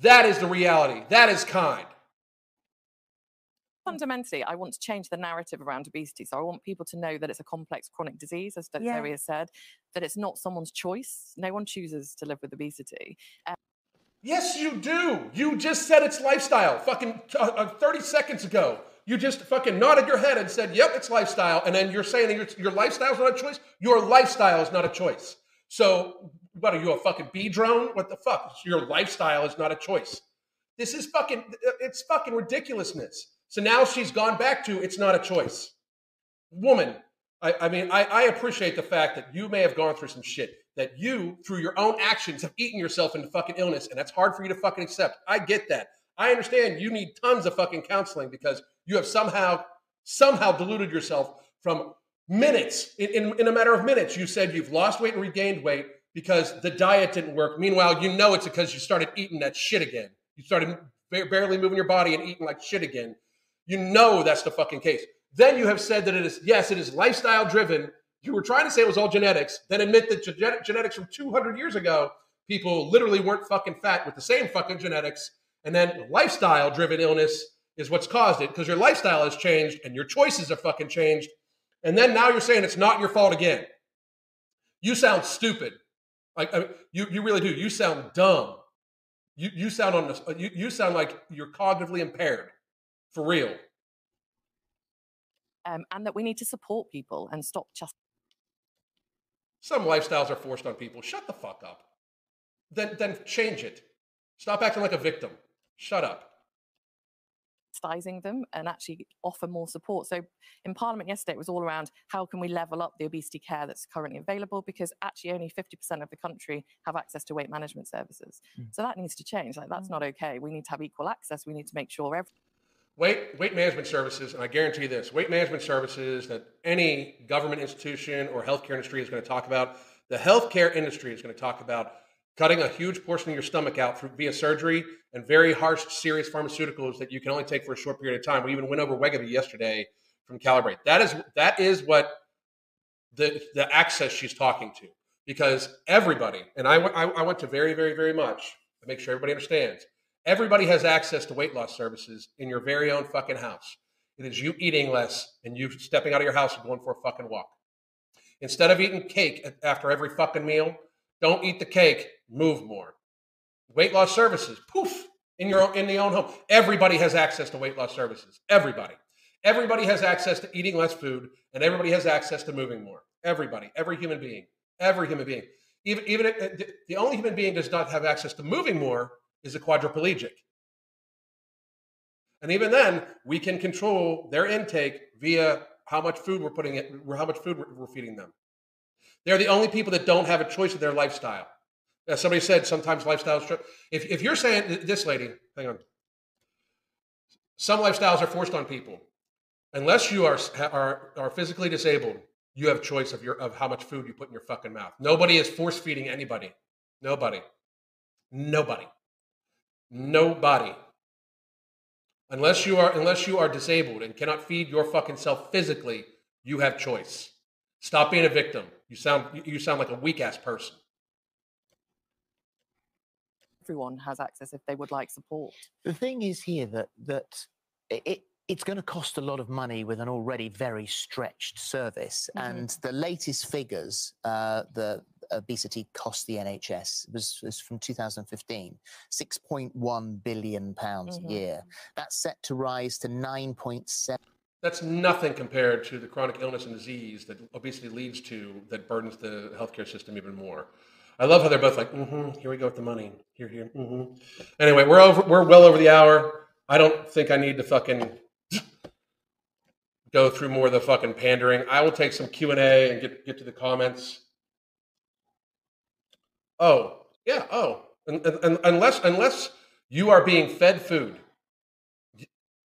That is the reality. That is kind. Fundamentally, I want to change the narrative around obesity. So I want people to know that it's a complex chronic disease, as Dr. Yeah. Terry has said, that it's not someone's choice. No one chooses to live with obesity. Yes, you do. You just said it's lifestyle. Fucking uh, uh, 30 seconds ago. You just fucking nodded your head and said, yep, it's lifestyle. And then you're saying that your, your lifestyle is not a choice? Your lifestyle is not a choice. So, what are you, a fucking bee drone? What the fuck? Your lifestyle is not a choice. This is fucking, it's fucking ridiculousness. So now she's gone back to it's not a choice. Woman, I, I mean, I, I appreciate the fact that you may have gone through some shit, that you, through your own actions, have eaten yourself into fucking illness, and that's hard for you to fucking accept. I get that. I understand you need tons of fucking counseling because you have somehow, somehow deluded yourself from Minutes, in, in, in a matter of minutes, you said you've lost weight and regained weight because the diet didn't work. Meanwhile, you know it's because you started eating that shit again. You started barely moving your body and eating like shit again. You know that's the fucking case. Then you have said that it is, yes, it is lifestyle driven. You were trying to say it was all genetics, then admit that genetic, genetics from 200 years ago, people literally weren't fucking fat with the same fucking genetics. And then lifestyle driven illness is what's caused it because your lifestyle has changed and your choices have fucking changed. And then now you're saying it's not your fault again. You sound stupid. Like I mean, you, you really do. You sound dumb. You, you sound on this. You, you sound like you're cognitively impaired, for real. Um, and that we need to support people and stop just. Some lifestyles are forced on people. Shut the fuck up. Then then change it. Stop acting like a victim. Shut up chastising them and actually offer more support. So in Parliament yesterday, it was all around how can we level up the obesity care that's currently available because actually only 50% of the country have access to weight management services. Mm. So that needs to change. Like that's not okay. We need to have equal access. We need to make sure every Weight, weight management services, and I guarantee this weight management services that any government institution or healthcare industry is going to talk about, the healthcare industry is going to talk about cutting a huge portion of your stomach out through, via surgery and very harsh, serious pharmaceuticals that you can only take for a short period of time. We even went over Wegovy yesterday from Calibrate. That is that is what the the access she's talking to because everybody and I, I, I went to very very very much to make sure everybody understands. Everybody has access to weight loss services in your very own fucking house. It is you eating less and you stepping out of your house and going for a fucking walk. Instead of eating cake after every fucking meal, don't eat the cake, move more. Weight loss services, poof, in your own, in the own home. Everybody has access to weight loss services. Everybody. Everybody has access to eating less food, and everybody has access to moving more. Everybody, every human being, every human being. Even even uh, the only human being does not have access to moving more is a quadriplegic. And even then, we can control their intake via how much food we're putting it, how much food we're feeding them. They're the only people that don't have a choice of their lifestyle. As somebody said, sometimes lifestyles. If, if you're saying this lady, hang on. Some lifestyles are forced on people. Unless you are, are, are physically disabled, you have choice of your of how much food you put in your fucking mouth. Nobody is force feeding anybody. Nobody. Nobody. Nobody. Unless you are unless you are disabled and cannot feed your fucking self physically, you have choice. Stop being a victim. You sound you sound like a weak ass person. Everyone has access if they would like support. The thing is here that that it it's going to cost a lot of money with an already very stretched service. Mm-hmm. And the latest figures, uh, the obesity cost the NHS was, was from 2015, 6.1 billion pounds mm-hmm. a year. That's set to rise to 9.7 that's nothing compared to the chronic illness and disease that obesity leads to that burdens the healthcare system even more. I love how they're both like, mm-hmm, here we go with the money. Here, here. Mm-hmm. Anyway, we're over we're well over the hour. I don't think I need to fucking go through more of the fucking pandering. I will take some Q and A and get get to the comments. Oh, yeah, oh. And, and, and unless unless you are being fed food,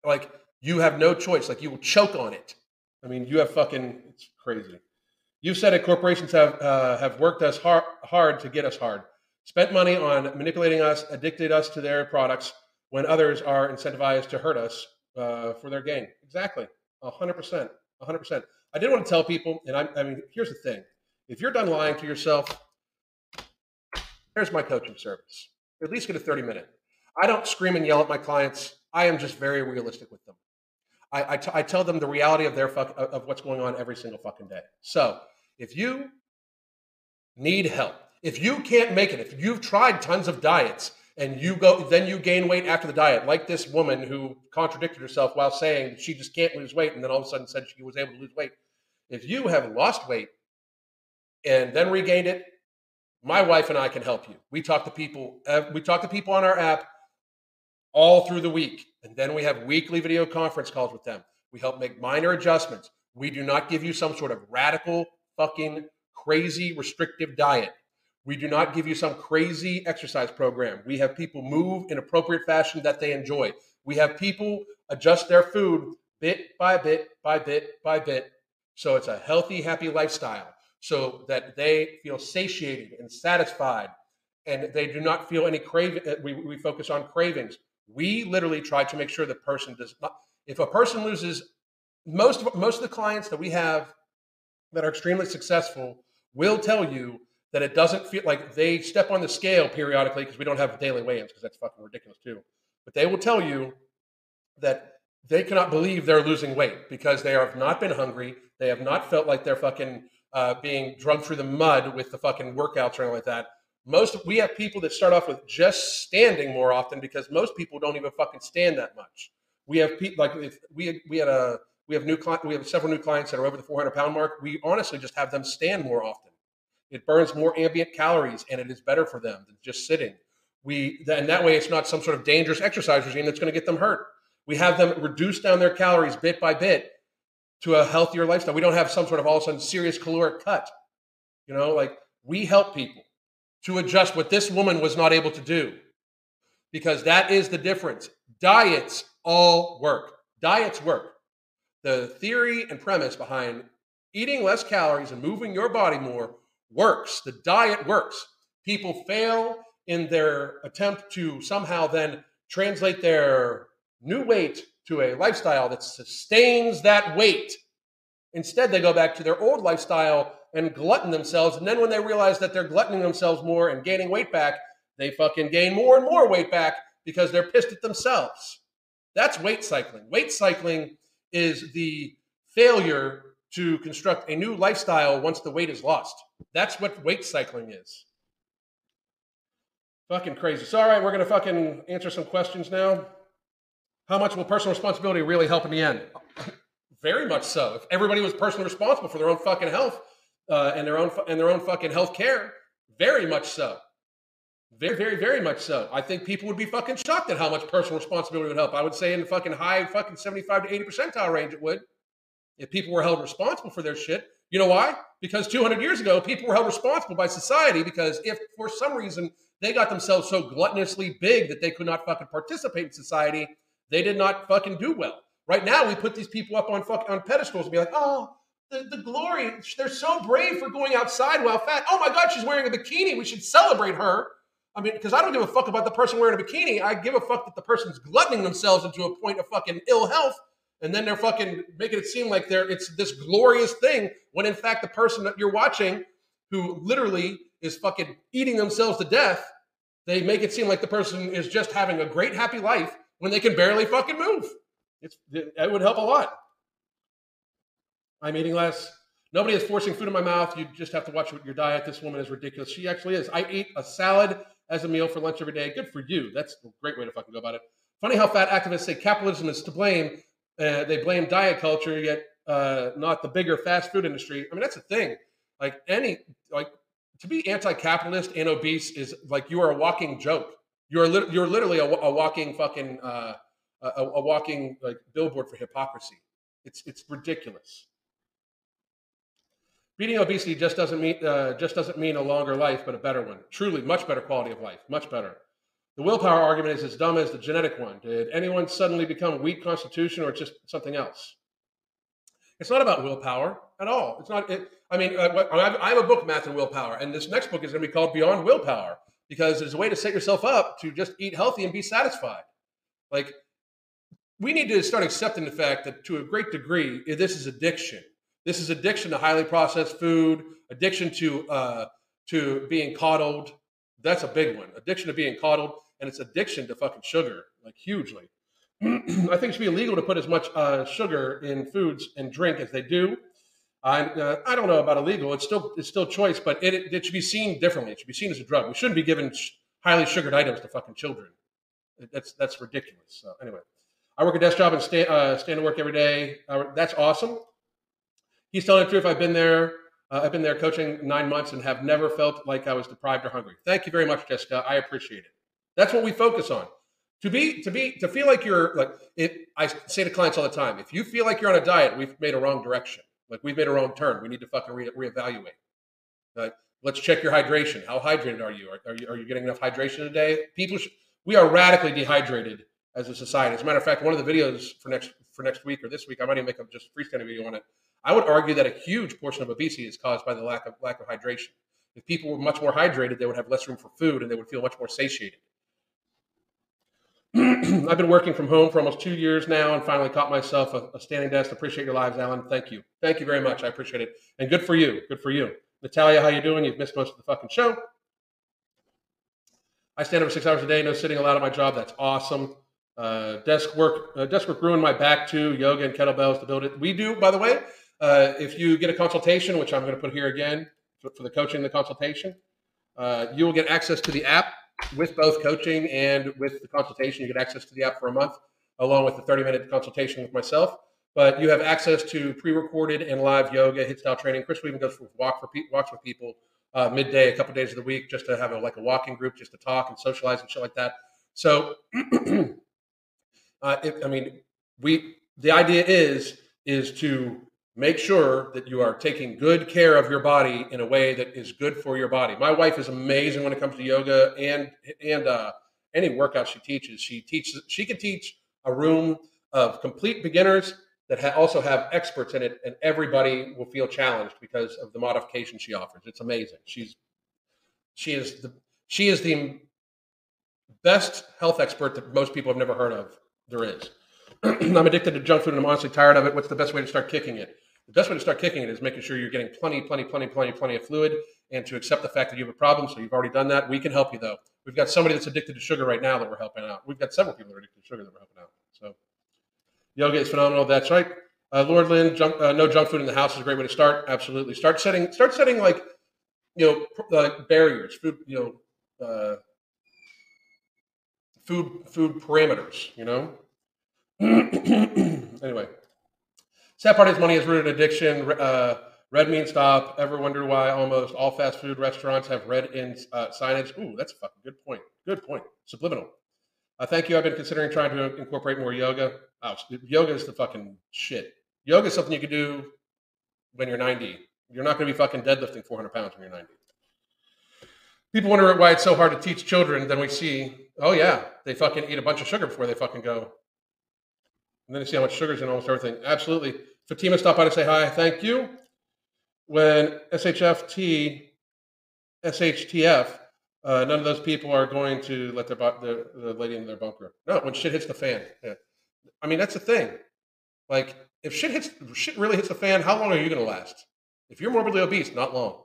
like you have no choice. Like you will choke on it. I mean, you have fucking. It's crazy. You've said it. Corporations have uh, have worked us hard hard to get us hard. Spent money on manipulating us, addicted us to their products, when others are incentivized to hurt us uh, for their gain. Exactly, hundred percent, hundred percent. I did want to tell people, and I, I mean, here's the thing: if you're done lying to yourself, here's my coaching service. At least get a 30 minute. I don't scream and yell at my clients. I am just very realistic with them. I, I, t- I tell them the reality of their fuck, of what's going on every single fucking day. So if you need help, if you can't make it, if you've tried tons of diets and you go, then you gain weight after the diet, like this woman who contradicted herself while saying she just can't lose weight, and then all of a sudden said she was able to lose weight. If you have lost weight and then regained it, my wife and I can help you. We talk to people. Uh, we talk to people on our app all through the week. And then we have weekly video conference calls with them. We help make minor adjustments. We do not give you some sort of radical, fucking crazy restrictive diet. We do not give you some crazy exercise program. We have people move in appropriate fashion that they enjoy. We have people adjust their food bit by bit by bit by bit So it's a healthy, happy lifestyle so that they feel satiated and satisfied and they do not feel any craving. Uh, we, we focus on cravings. We literally try to make sure the person does not, if a person loses, most of, most of the clients that we have that are extremely successful will tell you that it doesn't feel like they step on the scale periodically because we don't have daily weigh-ins because that's fucking ridiculous too. But they will tell you that they cannot believe they're losing weight because they have not been hungry. They have not felt like they're fucking uh, being drugged through the mud with the fucking workouts or anything like that. Most we have people that start off with just standing more often because most people don't even fucking stand that much. We have people like if we had, we had a we have new client we have several new clients that are over the 400 pound mark. We honestly just have them stand more often. It burns more ambient calories and it is better for them than just sitting. We and that way it's not some sort of dangerous exercise regime that's going to get them hurt. We have them reduce down their calories bit by bit to a healthier lifestyle. We don't have some sort of all of a sudden serious caloric cut. You know, like we help people to adjust what this woman was not able to do because that is the difference. Diets all work. Diets work. The theory and premise behind eating less calories and moving your body more works. The diet works. People fail in their attempt to somehow then translate their new weight to a lifestyle that sustains that weight. Instead, they go back to their old lifestyle and glutton themselves. And then when they realize that they're gluttoning themselves more and gaining weight back, they fucking gain more and more weight back because they're pissed at themselves. That's weight cycling. Weight cycling is the failure to construct a new lifestyle once the weight is lost. That's what weight cycling is. Fucking crazy. So, all right, we're going to fucking answer some questions now. How much will personal responsibility really help in the end? Very much so. If everybody was personally responsible for their own fucking health uh, and their own and their own fucking health care, very much so. Very, very, very much so. I think people would be fucking shocked at how much personal responsibility would help. I would say in the fucking high fucking 75 to 80 percentile range it would. If people were held responsible for their shit. You know why? Because 200 years ago, people were held responsible by society because if for some reason they got themselves so gluttonously big that they could not fucking participate in society, they did not fucking do well. Right now, we put these people up on fucking on pedestals and be like, oh, the, the glory. They're so brave for going outside while fat. Oh my God, she's wearing a bikini. We should celebrate her. I mean, because I don't give a fuck about the person wearing a bikini. I give a fuck that the person's gluttoning themselves into a point of fucking ill health, and then they're fucking making it seem like they're it's this glorious thing when in fact the person that you're watching, who literally is fucking eating themselves to death, they make it seem like the person is just having a great happy life when they can barely fucking move. It's, it would help a lot. I'm eating less. Nobody is forcing food in my mouth. You just have to watch your diet. This woman is ridiculous. She actually is. I eat a salad as a meal for lunch every day. Good for you. That's a great way to fucking go about it. Funny how fat activists say capitalism is to blame. Uh, they blame diet culture, yet uh, not the bigger fast food industry. I mean, that's the thing. Like any, like to be anti-capitalist and obese is like you are a walking joke. You're li- you're literally a, a walking fucking uh, a, a, walking like billboard for hypocrisy. It's it's ridiculous. Beating obesity just doesn't mean uh, just doesn't mean a longer life, but a better one. Truly, much better quality of life, much better. The willpower argument is as dumb as the genetic one. Did anyone suddenly become weak constitution, or just something else? It's not about willpower at all. It's not. It, I mean, uh, I have a book, Math and Willpower, and this next book is going to be called Beyond Willpower because there's a way to set yourself up to just eat healthy and be satisfied. Like, we need to start accepting the fact that to a great degree, this is addiction. This is addiction to highly processed food, addiction to uh, to being coddled. That's a big one. Addiction to being coddled, and it's addiction to fucking sugar, like hugely. I think it should be illegal to put as much uh, sugar in foods and drink as they do. I, uh, I don't know about illegal. It's still it's still choice, but it, it, it should be seen differently. It should be seen as a drug. We shouldn't be giving sh- highly sugared items to fucking children. That's that's ridiculous. So anyway, I work a desk job and stay uh, stand to work every day. Uh, that's awesome. He's telling the truth. I've been there. Uh, I've been there coaching nine months and have never felt like I was deprived or hungry. Thank you very much, Jessica. I appreciate it. That's what we focus on. To be to be to feel like you're like it. I say to clients all the time. If you feel like you're on a diet, we've made a wrong direction like we've made a wrong turn. We need to fucking re- reevaluate. Like, let's check your hydration. How hydrated are you? Are, are you are you getting enough hydration today? People, sh- we are radically dehydrated as a society. As a matter of fact, one of the videos for next for next week or this week, I might even make a just freestanding video on it. I would argue that a huge portion of obesity is caused by the lack of lack of hydration. If people were much more hydrated, they would have less room for food and they would feel much more satiated. I've been working from home for almost two years now and finally caught myself a, a, standing desk. Appreciate your lives, Alan. Thank you. Thank you very much. I appreciate it. And good for you. Good for you. Natalia, how you doing? You've missed most of the fucking show. I stand over six hours a day, no sitting allowed at my job. That's awesome. Uh, desk work, uh, desk work ruined my back too. Yoga and kettlebells to build it. We do, by the way. Uh, if you get a consultation, which I'm going to put here again for, for the coaching, and the consultation, uh, you will get access to the app with both coaching and with the consultation. You get access to the app for a month, along with the 30 minute consultation with myself. But you have access to pre-recorded and live yoga, HIIT style training. Chris even goes for walk for pe- walks with people uh, midday, a couple days of the week, just to have a, like a walking group, just to talk and socialize and shit like that. So, uh, I mean, we the idea is is to make sure that you are taking good care of your body in a way that is good for your body. My wife is amazing when it comes to yoga and and uh, any workout she teaches. She teaches she can teach a room of complete beginners that ha- also have experts in it, and everybody will feel challenged because of the modification she offers. It's amazing. She's she is the she is the best health expert that most people have never heard of. There is. I'm addicted to junk food and I'm honestly tired of it. What's the best way to start kicking it? The best way to start kicking it is making sure you're getting plenty, plenty, plenty, plenty, plenty of fluid and to accept the fact that you have a problem. So you've already done that. We can help you though. We've got somebody that's addicted to sugar right now that we're helping out. We've got several people that are addicted to sugar that we're helping out. So yoga is phenomenal. That's right. Uh, Lord Lynn, junk, uh, no junk food in the house is a great way to start. Absolutely. Start setting, start setting like, you know, uh, barriers, food, you know, uh, food, food parameters, you know? anyway, sad part is money is rooted in addiction. Uh, red means stop. Ever wonder why almost all fast food restaurants have red in uh, signage? Ooh, that's a fucking good point. Good point. Subliminal. Uh, thank you. I've been considering trying to incorporate more yoga. Oh, yoga is the fucking shit. Yoga is something you can do when you're 90. You're not going to be fucking deadlifting 400 pounds when you're 90. People wonder why it's so hard to teach children. Then we see, oh yeah, they fucking eat a bunch of sugar before they fucking go and then you see how much sugar's in almost everything. Absolutely. Fatima stopped by to say hi. Thank you. When SHFT, SHTF, uh, none of those people are going to let their, the, the lady in their bunker. No, when shit hits the fan. Yeah. I mean, that's the thing. Like, if shit hits, shit really hits the fan, how long are you going to last? If you're morbidly obese, not long.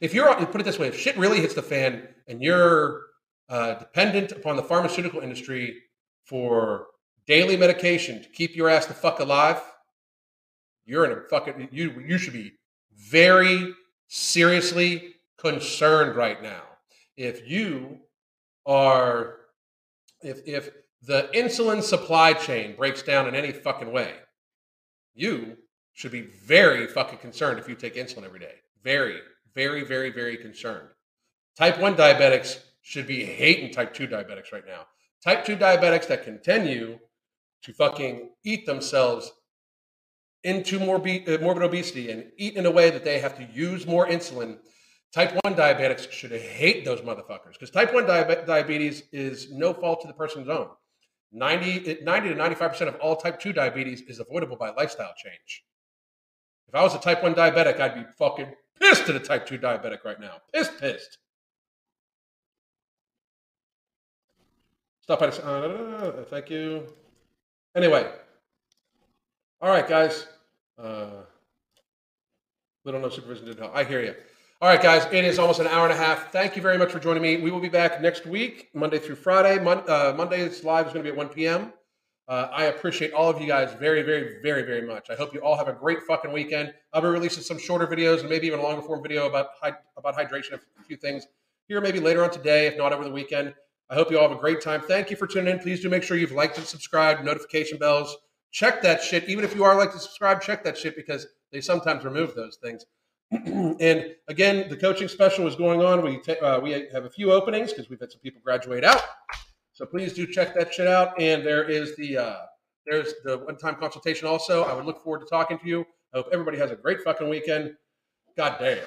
If you're, put it this way, if shit really hits the fan and you're uh, dependent upon the pharmaceutical industry for daily medication to keep your ass the fuck alive, you're in a fucking you you should be very seriously concerned right now. If you are if if the insulin supply chain breaks down in any fucking way, you should be very fucking concerned if you take insulin every day. Very, very, very, very concerned. Type 1 diabetics should be hating type 2 diabetics right now. Type 2 diabetics that continue to fucking eat themselves into more be- uh, morbid obesity and eat in a way that they have to use more insulin. Type 1 diabetics should hate those motherfuckers because type 1 diabe- diabetes is no fault to the person's own. 90, 90 to 95% of all type 2 diabetes is avoidable by lifestyle change. If I was a type 1 diabetic, I'd be fucking pissed at a type 2 diabetic right now. Pissed, pissed. Stop by. Uh, thank you. Anyway, all right, guys. Uh, little no supervision didn't help. I hear you. All right, guys. It is almost an hour and a half. Thank you very much for joining me. We will be back next week, Monday through Friday. Mon- uh, Monday's live is going to be at 1 p.m. Uh, I appreciate all of you guys very, very, very, very much. I hope you all have a great fucking weekend. I'll be releasing some shorter videos and maybe even a longer form video about hy- about hydration, a few things here, maybe later on today, if not over the weekend. I hope you all have a great time. Thank you for tuning in. Please do make sure you've liked and subscribed, notification bells. Check that shit. Even if you are like to subscribe, check that shit because they sometimes remove those things. and again, the coaching special is going on. We ta- uh, we have a few openings because we've had some people graduate out. So please do check that shit out. And there is the uh, there's the one time consultation also. I would look forward to talking to you. I hope everybody has a great fucking weekend. God damn.